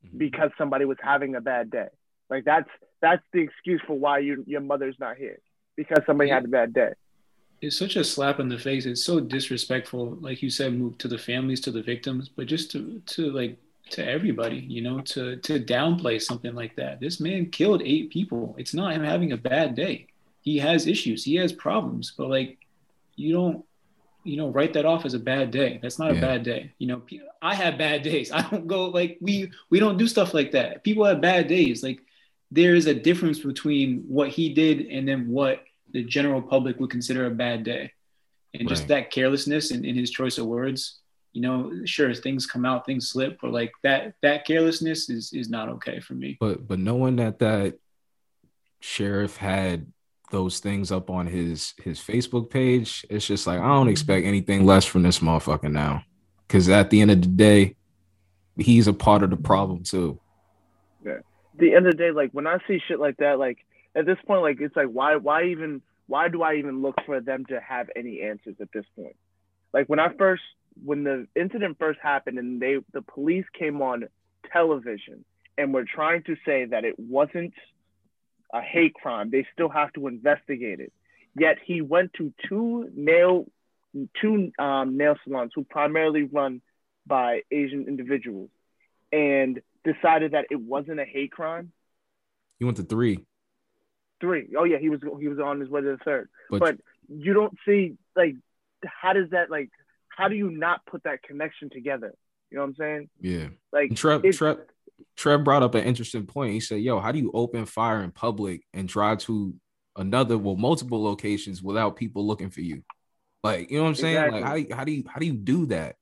mm-hmm. because somebody was having a bad day. Like that's that's the excuse for why you your mother's not here because somebody yeah. had a bad day. It's such a slap in the face. It's so disrespectful, like you said, move to the families, to the victims, but just to to like to everybody, you know, to to downplay something like that. This man killed eight people. It's not him having a bad day. He has issues. He has problems, but like you don't you know write that off as a bad day. That's not Yeah. a bad day. You know, I have bad days. I don't go like we we don't do stuff like that. People have bad days. Like there is a difference between what he did and then what the general public would consider a bad day. And just that carelessness in, in his choice of words, you know, sure things come out, things slip, but like that that carelessness is is not okay for me. But but knowing that that sheriff had those things up on his his Facebook page, it's just like I don't expect anything less from this motherfucker now. Cause at the end of the day, he's a part of the problem too. Yeah. The end of the day, like when I see shit like that, like at this point, like it's like why why even why do I even look for them to have any answers at this point? Like when I first when the incident first happened and they the police came on television and were trying to say that it wasn't a hate crime, they still have to investigate it. Yet he went to two nail two um, nail salons who primarily run by Asian individuals and decided that it wasn't a hate crime. He went to three, Three. Oh yeah, he was he was on his way to the third. but, But you don't see like how does that like how do you not put that connection together? You know what I'm saying? yeah. Like And Trev, Trev, Trev brought up an interesting point. He said, "Yo, how do you open fire in public and drive to another, well, multiple locations without people looking for you? Like, you know what I'm saying? Exactly. Like, how do you, how do you how do you do that?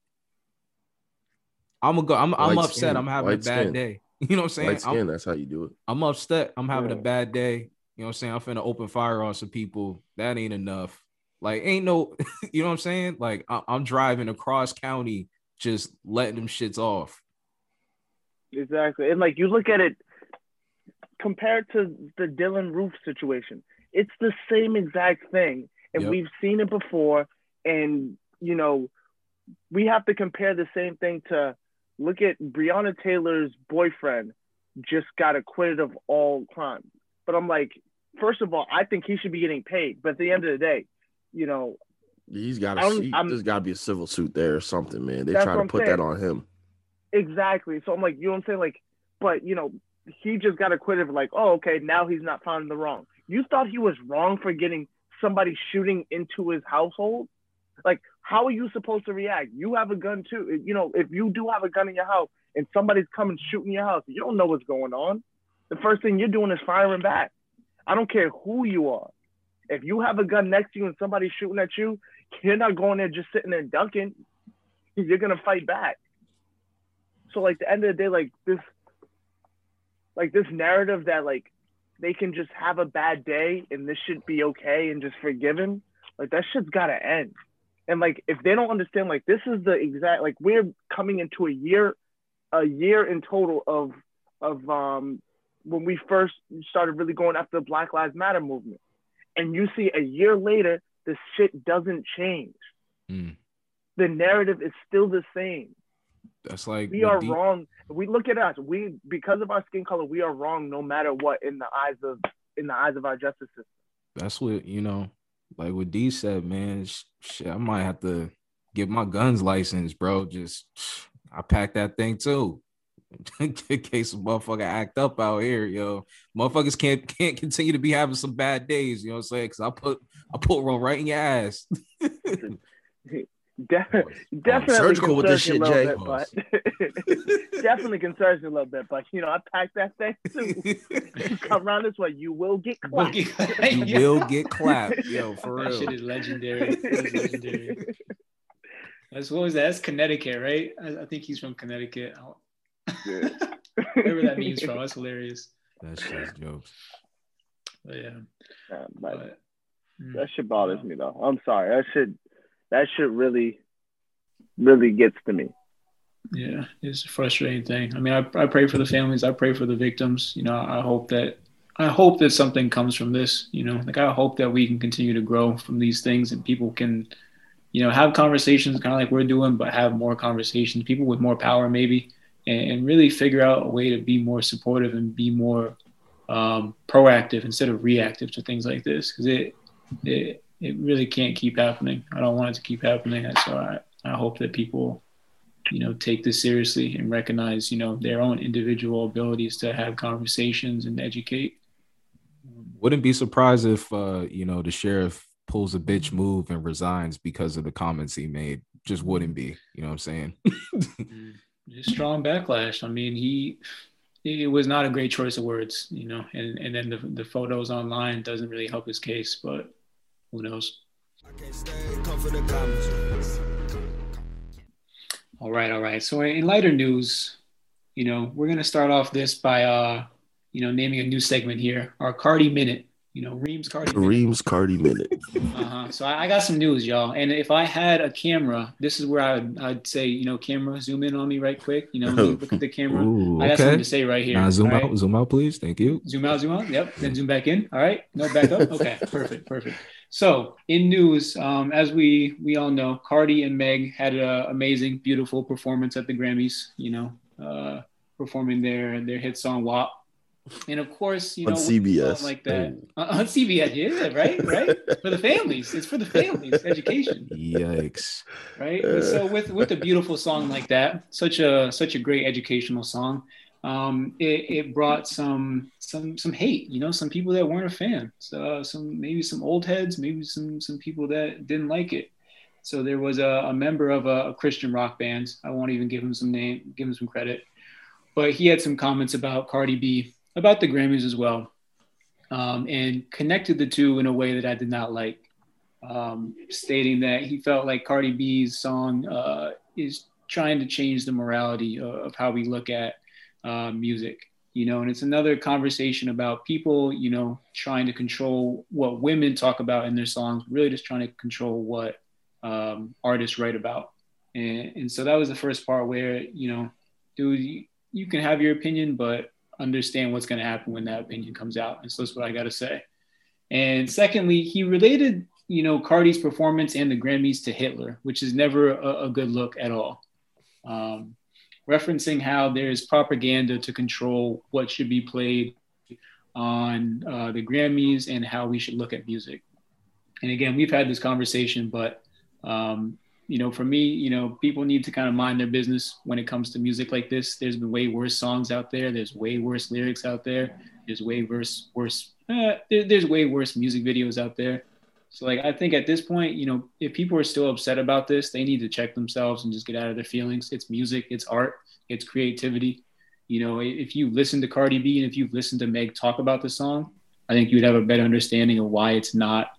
I'm gonna go. I'm I'm upset. skin, I'm having a bad skin. day. You know what I'm saying? Light I'm, skin, that's how you do it. I'm upset. I'm having a bad day. You know what I'm saying? I'm finna open fire on some people. That ain't enough. Like, ain't no, you know what I'm saying? Like, I, I'm driving across county, just letting them shits off. Exactly. And like you look at it compared to the Dylann Roof situation, it's the same exact thing. And Yep. we've seen it before. And, you know, we have to compare the same thing to look at Breonna Taylor's boyfriend just got acquitted of all crimes. But I'm like, first of all, I think he should be getting paid. But at the end of the day, you know, he's got to. There's got to be a civil suit there or something, man. They try to put saying. that on him. Exactly. So I'm like, you know what I'm saying? Like, but you know, he just got acquitted. Of like, oh, okay, now he's not found in the wrong. You thought he was wrong for getting somebody shooting into his household? Like, how are you supposed to react? You have a gun too. You know, if you do have a gun in your house and somebody's coming shooting your house, you don't know what's going on. The first thing you're doing is firing back. I don't care who you are. If you have a gun next to you and somebody's shooting at you, you're not going there just sitting there ducking. You're gonna fight back. So like the end of the day, like this, like this narrative that like they can just have a bad day and this should be okay and just forgiven like that shit's gotta end. And like if they don't understand, like this is the exact like we're coming into a year, a year in total of of um when we first started really going after the Black Lives Matter movement, and you see a year later the shit doesn't change. Mm. The narrative is still the same That's like we are D- wrong. We look at us. We because of our skin color, we are wrong no matter what in the eyes of in the eyes of our justice system. That's what you know, like what D said, man. sh- Shit, I might have to get my guns license, bro. Just I packed that thing too. In case a motherfucker act up out here, yo. Motherfuckers can't can't continue to be having some bad days, you know what I'm saying? Cause I put I put one right in your ass. De- definitely surgical with this shit, a little bit, but definitely concerns me a little bit. But you know, I packed that thing too. Come around this way, you will get clapped. you will get clapped, yo, for That real. shit is legendary. That is legendary. That's what was that? That's Connecticut, right? I, I think he's from Connecticut. I'll- Yeah. Wherever that means from. That's hilarious. That's just jokes. But yeah. Yeah, but But, mm. that shit bothers me though. I'm sorry. That shit that shit really really gets to me. Yeah, it's a frustrating thing. I mean, I, I pray for the families. I pray for the victims. You know, I hope that I hope that something comes from this. You know, like I hope that we can continue to grow from these things and people can, you know, have conversations kind of like we're doing, but have more conversations. People with more power, maybe, and, really figure out a way to be more supportive and be more um, proactive instead of reactive to things like this because it it it really can't keep happening. I don't want it to keep happening. So I I hope that people you know, take this seriously and recognize, you know, their own individual abilities to have conversations and educate. Wouldn't be surprised if uh, you know, the sheriff pulls a bitch move and resigns because of the comments he made. Just wouldn't be. You know what I'm saying? Just strong backlash. I mean, he it was not a great choice of words, you know, and, and then the, the photos online doesn't really help his case, but who knows? All right, all right. So in lighter news, you know, we're gonna start off this by uh, you know, naming a new segment here, our Cardi Minute you know, Reams Cardi. Reams Cardi minute. uh-huh. So I, I, got some news, y'all. And if I had a camera, this is where I would I'd say, you know, camera, zoom in on me right quick. You know, look at the camera. Ooh, I got something to say right here. Now zoom right? out, zoom out, please. Thank you. Zoom out, zoom out. Yep. Then zoom back in. All right. No, back up. Okay. perfect. Perfect. So in news, um, as we we all know, Cardi and Meg had an amazing, beautiful performance at the Grammys. You know, uh, performing their their hit song "WAP." And of course, you know, on CBS like that oh. on CBS, yeah, right, right, for the families. It's for the families, education. Yikes! Right. Uh, so with with a beautiful song like that, such a such a great educational song, um, it, it brought some some some hate. You know, some people that weren't a fan. So some maybe some old heads, maybe some some people that didn't like it. So there was a, a member of a, a Christian rock band. I won't even give him some name, give him some credit, but he had some comments about Cardi B about the Grammys as well, um, and connected the two in a way that I did not like, um, stating that he felt like Cardi B's song uh, is trying to change the morality of, of how we look at uh, music. You know, and it's another conversation about people, you know, trying to control what women talk about in their songs, really just trying to control what um, artists write about. And, and so that was the first part where, you know, dude, you, you can have your opinion, but understand what's going to happen when that opinion comes out. And so that's what I got to say. And secondly, he related, you know, Cardi's performance and the Grammys to Hitler, which is never a, a good look at all. Um, referencing how there's propaganda to control what should be played on uh, the Grammys and how we should look at music. And again, we've had this conversation, but um, you know, for me, you know, people need to kind of mind their business when it comes to music like this. There's been way worse songs out there. There's way worse lyrics out there. There's way worse, worse. Uh, there, there's way worse music videos out there. So, like, I think at this point, you know, if people are still upset about this, they need to check themselves and just get out of their feelings. It's music, it's art, it's creativity. You know, if you listen to Cardi B and if you've listened to Meg talk about the song, I think you'd have a better understanding of why it's not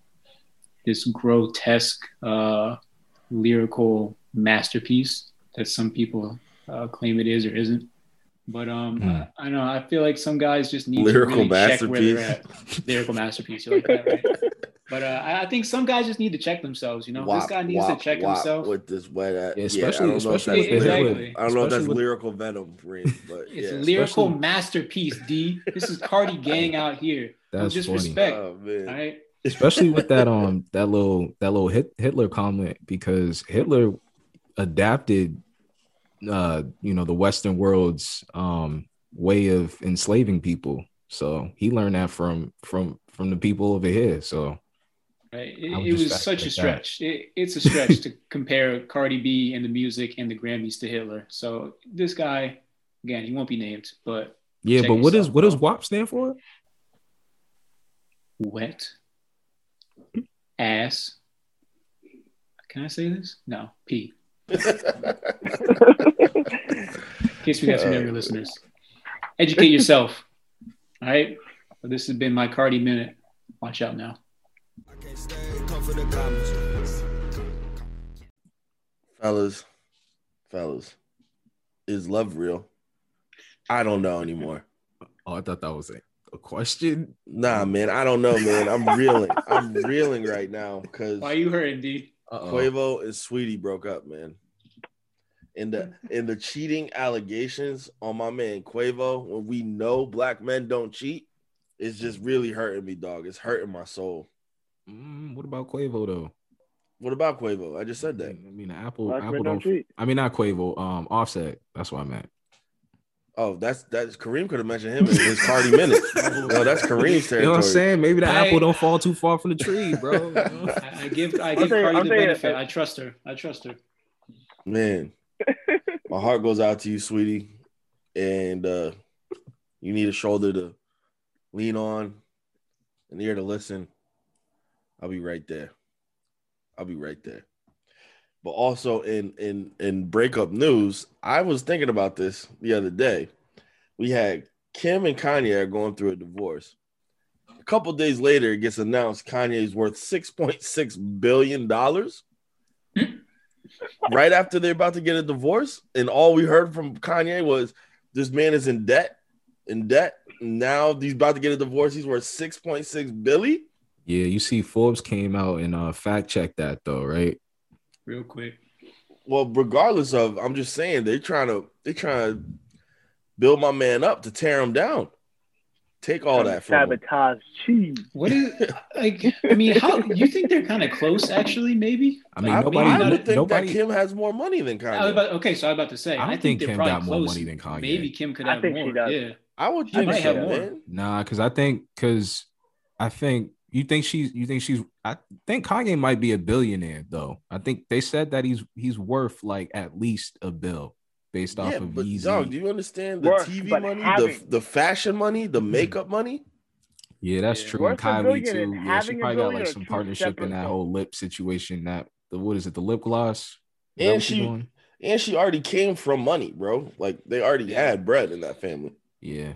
this grotesque, uh, lyrical masterpiece that some people uh, claim it is or isn't. But um, mm. I, I, know I feel like some guys just need lyrical to really check where they're at. lyrical masterpiece, you like that, right? But uh, I think some guys just need to check themselves. You know, wop, this guy needs wop, to check himself with this wet. At, yeah, especially, yeah, especially exactly. I don't know if that's with, lyrical venom, Reem, but it's yeah. lyrical masterpiece. D. This is Cardi gang out here. That's just funny. respect. Oh, man. All right especially with that um that little that little hit, Hitler comment because Hitler adapted uh you know the Western world's um way of enslaving people. So he learned that from from from the people over here. So Right. It, it was such a stretch. It, it's a stretch to compare Cardi B and the music and the Grammys to Hitler. So this guy, again, he won't be named, but yeah. But what is what does WAP stand for? Wet ass. Can I say this? No, P. In case we got some younger listeners, educate yourself. All right. Well, this has been my Cardi minute. Watch out now. Fellas, fellas, is love real? I don't know anymore. Oh, I thought that was it a question? Nah, man, I don't know, man. I'm reeling. I'm reeling right now because why you hurting, D? Quavo and Saweetie broke up, man. In the in the cheating allegations on my man Quavo, when we know black men don't cheat, it's just really hurting me, dog. It's hurting my soul. Mm, what about Quavo though? What about Quavo? I just said that. I mean, Apple, black Apple don't. don't I mean, not Quavo. Um, Offset. That's what I meant. Oh, that's that's Kareem could have mentioned him in his party minute. no, that's Kareem's territory. You know what I'm saying? Maybe the I, apple don't fall too far from the tree, bro. I, I, give I give saying, Cardi I'm the saying, benefit. I trust her. I trust her. Man. My heart goes out to you, sweetie, and uh, you need a shoulder to lean on, an ear to listen. I'll be right there. I'll be right there. But also in in in breakup news, I was thinking about this the other day. We had Kim and Kanye are going through a divorce. A couple days later, it gets announced Kanye's worth six point six billion dollars. right after they're about to get a divorce, and all we heard from Kanye was this man is in debt, in debt. Now he's about to get a divorce. He's worth six point six billion. Yeah, you see, Forbes came out and uh, fact checked that though, right? Real quick. Well, regardless of, I'm just saying they're trying to they're trying to build my man up to tear him down. Take all that from him. sabotage cheese. What is like? I mean, how you think they're kind of close? Actually, maybe. I mean, I, nobody, I would think nobody. that Kim has more money than Kanye. I about, okay, so I was about to say. I don't I, think they're Kim probably got more money than Kanye. Maybe Kim could I have think she more. does. Yeah. I would She think might so, have more. man. Nah, because I think because I think you think she's you think she's I think Kanye might be a billionaire though. I think they said that he's he's worth like at least a bill based off Yeah, of but Yeezy. dog, do you understand the Worth, TV money, the having- the fashion money, the mm. makeup money? yeah, that's Yeah. true. Worth And Kylie too. and Yeah, she probably got like some partnership in that things. whole lip situation. That the what is it? The lip gloss. Is And what she- doing? And she already came from money, bro. Like they already had bread in that family. Yeah.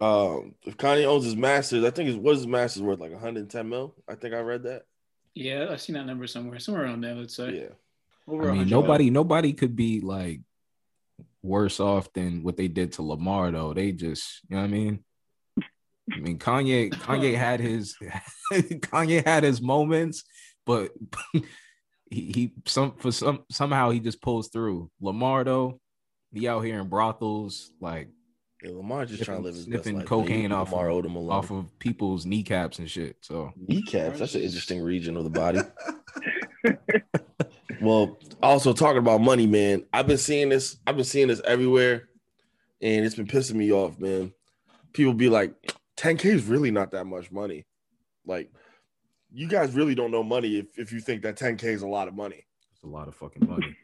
Um, if Kanye owns his masters, I think his what is his masters worth? Like 110 mil. I think I read that. Yeah, I've seen that number somewhere, somewhere around there. Let's say. Yeah. Over I mean, 100 nobody, nobody could be like worse off than what they did to Lamar, though. They just, you know what I mean? I mean, Kanye, Kanye had his, Kanye had his moments, but he, he some for some somehow he just pulls through. Lamar though, he out here in brothels, like Yeah, Lamar just trying to live his Sniffing best life. cocaine off Lamar of- owed alone. off of people's kneecaps and shit. So kneecaps. That's an interesting region of the body. well, also talking about money, man. I've been seeing this. I've been seeing this everywhere, and it's been pissing me off, man. People be like, "10k is really not that much money." Like, you guys really don't know money if, if you think that 10k is a lot of money. it's a lot of fucking money.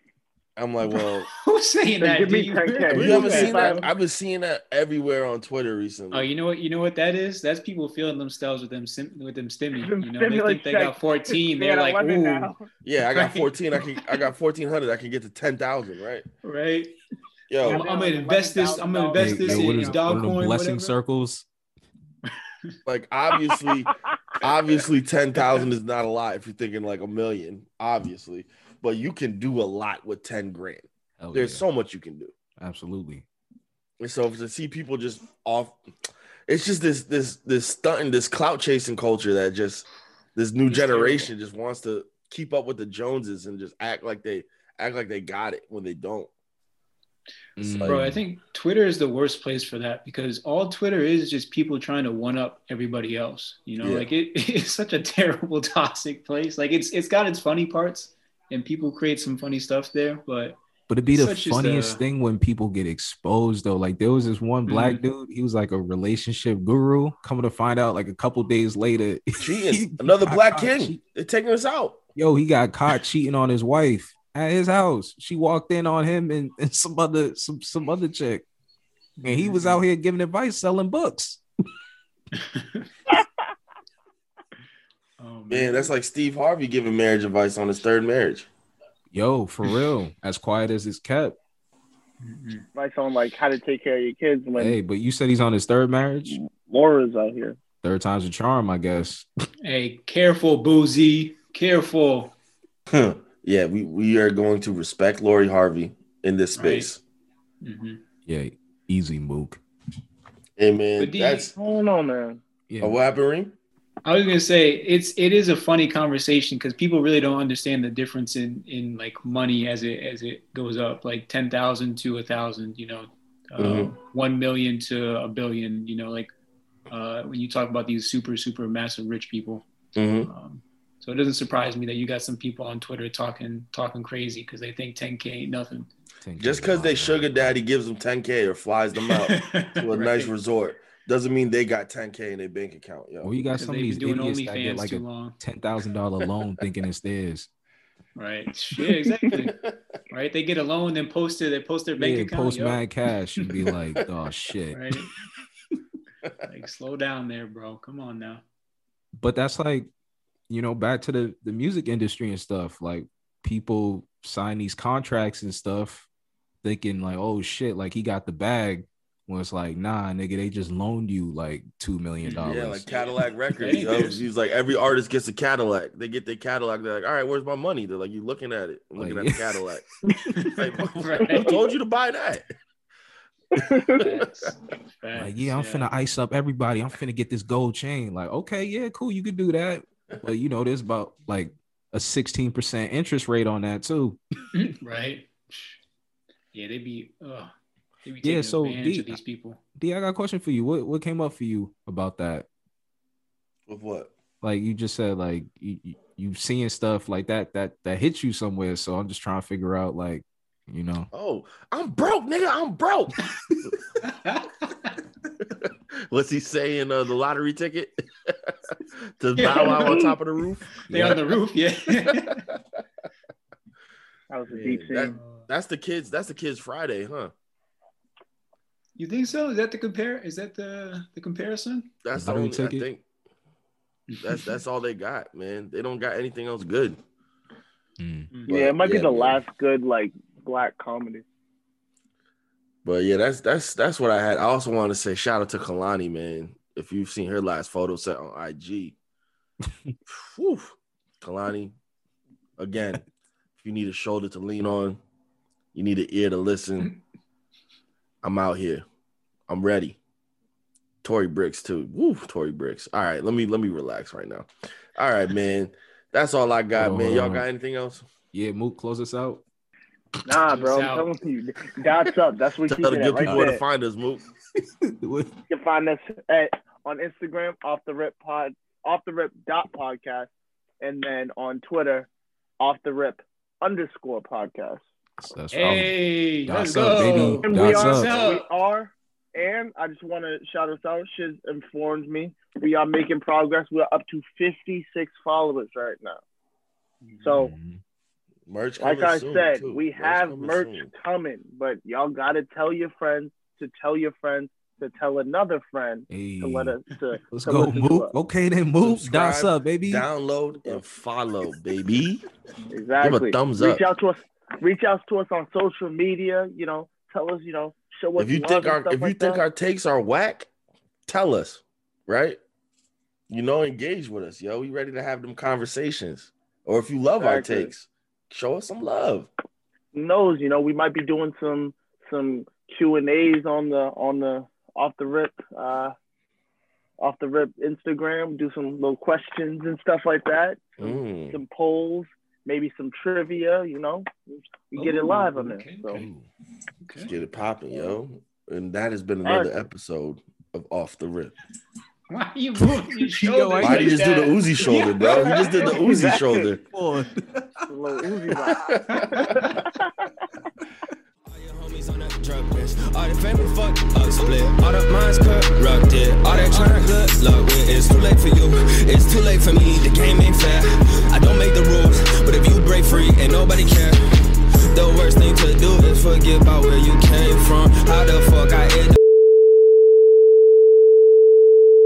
I'm like, well, Who's saying that? give me dude? 10K. you Yeah, haven't seen that? I've been seeing that everywhere on Twitter recently. Oh, you know what? You know what that is? That's people feeling themselves with them sim- with them stimmy. You know, they think they got 14. They They're like, ooh, now. yeah, I got 14. I can I got 1400. I can get to 10,000, right? right? Yo, I'm, Yeah, I'm gonna invest this. I'm gonna invest Hey, this yo, what in is it? One of them Dogecoin. blessing whatever. circles? like obviously obviously 10,000 is not a lot if you're thinking like a million, obviously, but you can do a lot with 10 grand. Hell There's yeah. so much you can do. absolutely. And so to see people just off it's just this this this stunting this clout chasing culture that just this new It's generation just wants to keep up with the Joneses and just act like they act like they got it when they don't. Mm. Bro, I think Twitter is the worst place for that because all Twitter is is just people trying to one up everybody else. You know, Yeah. like it, it's such a terrible, toxic place. Like it's it's got its funny parts and people create some funny stuff there, but But it'd be the funniest the- thing when people get exposed though. Like there was this one black mm-hmm. dude, he was like a relationship guru. Coming to find out, like a couple days later, Cheating. he Another black caught king. cheat- They're taking us out. Yo, he got caught cheating on his wife at his house. She walked in on him and, and some other some some other chick, and he was mm-hmm. out here giving advice, selling books. oh, Man, that's like Steve Harvey giving marriage advice on his third marriage. Yo, for real, as quiet as it's kept. Mhm. Advice on like how to take care of your kids when Hey, but you said he's on his third marriage. Laura's out here. Third time's a charm, I guess. Hey, careful, boozy. Careful. yeah, we, we are going to respect Lori Harvey in this Right. space. Mhm. Yeah, easy, Mook. Hey man, But do you- that's I don't know, man. Yeah, oh, what happened, Reem? I was gonna say it's it is a funny conversation because people really don't understand the difference in in like money as it as it goes up, like ten thousand to a thousand, you know, uh, Mhm. one million to a billion, you know, like uh, when you talk about these super super massive rich people. Mhm. Um, so it doesn't surprise me that you got some people on Twitter talking talking crazy because they think 10k ain't nothing. Just because they sugar daddy gives them 10k or flies them out to a nice resort doesn't mean they got 10k in their bank account. Yo, Well, you got some of these doing idiots that get like a long, ten thousand dollar loan thinking it's theirs. right? Yeah, exactly. right? They get a loan, then post it, they post their bank Yeah, account. post yo. mad cash and be like, oh shit. right? like slow down there, bro. Come on now. But that's like, you know, back to the the music industry and stuff. Like people sign these contracts and stuff, thinking like, oh shit, like he got the bag. When it's like, nah, nigga, they just loaned you like two million dollars. Yeah, like Cadillac Records. Hey, Yo. there's- He's like every artist gets a Cadillac. They get their Cadillac. They're like, all right, where's my money? They're like, you looking at it? I'm looking Like- at the Cadillac. Like, Right. who told you to buy that? Facts. like, yeah, I'm finna ice up everybody. I'm finna get this gold chain. Like, okay, yeah, cool, you could do that. But you know, there's about like a 16% interest rate on that too. right. Yeah, they be. Uh, they Yeah, so advantage D- of these people. D, I got a question for you. What what came up for you about that? With what? Like you just said, like you you- you seeing stuff like that that that hits you somewhere. So I'm just trying to figure out, like, you know, Oh, I'm broke, nigga. I'm broke. What's he saying? Uh, the lottery ticket to bow wow on top of the roof. they on the roof, yeah. That was a Yeah, deep that- That's the kids. That's the kids Friday, huh? You think so? Is that the compare? Is that the the comparison? That's the Lottery only. I ticket? think that's that's all they got, man. They don't got anything else good. Mm. But, yeah, it might be the man. last good like black comedy. But yeah, that's that's that's what I had. I also want to say shout out to Kalani, man. If you've seen her last photo set on IG, Whew. Kalani, again, if you need a shoulder to lean on, you need an ear to listen. I'm out here. I'm ready. Tori Brixx too. Woo, Tori Brixx. All right, let me let me relax right now. All right, man. That's all I got, Hold on, man. Y'all um, got anything else? yeah, Mook, close us out. Nah, bro, Peace I'm out. telling you, that's up. That's what Tell you the good at right people where to find us, Mook. You can find us at on Instagram, off the rip pod, off the rip dot podcast, and then on Twitter, off the rip underscore podcast. That's Hey, Dots let's up, go. baby. And we are, up. we are, and I just want to shout us out. Shiz informed me we are making progress. We're up to 56 followers right now. So, Mhm. Merch like I soon, said, too. we have coming merch soon. coming, but y'all got to tell your friends to tell your friends to tell another friend Hey, to let us to, let's to go, listen to us. Okay, then move. Dots Subscribe, up, baby. Download and follow, baby. Exactly. Give a thumbs reach up. out to us. Reach out to us on social media. You know, tell us. You know, show us. if you think our if you like think that. our takes are whack, tell us, right? You know, engage with us, yo. We ready to have them conversations. Or if you love our takes, show us some love. Who knows? You know, we might be doing some some Q and A's on the on the off the rip uh off the rip Instagram. Do some little questions and stuff like that. Some, Mm. some polls, maybe some trivia. You know, we get it live on okay, there. So okay. Let's get it popping, yo. And that has been All another episode of Off the Rip. Why are you moving your Yo, shoulders? why Why did you just do the that? Uzi shoulder, bro? You just did the Uzi Exactly. shoulder. Uzi drug list. All the family fucked up split. All the minds corrupted. All that trying good luck with. It's too late for you. It's too late for me. The game ain't fair. I don't make the rules, but if you break free, ain't nobody care. The worst thing to do is forget about where you came from. How the fuck I ended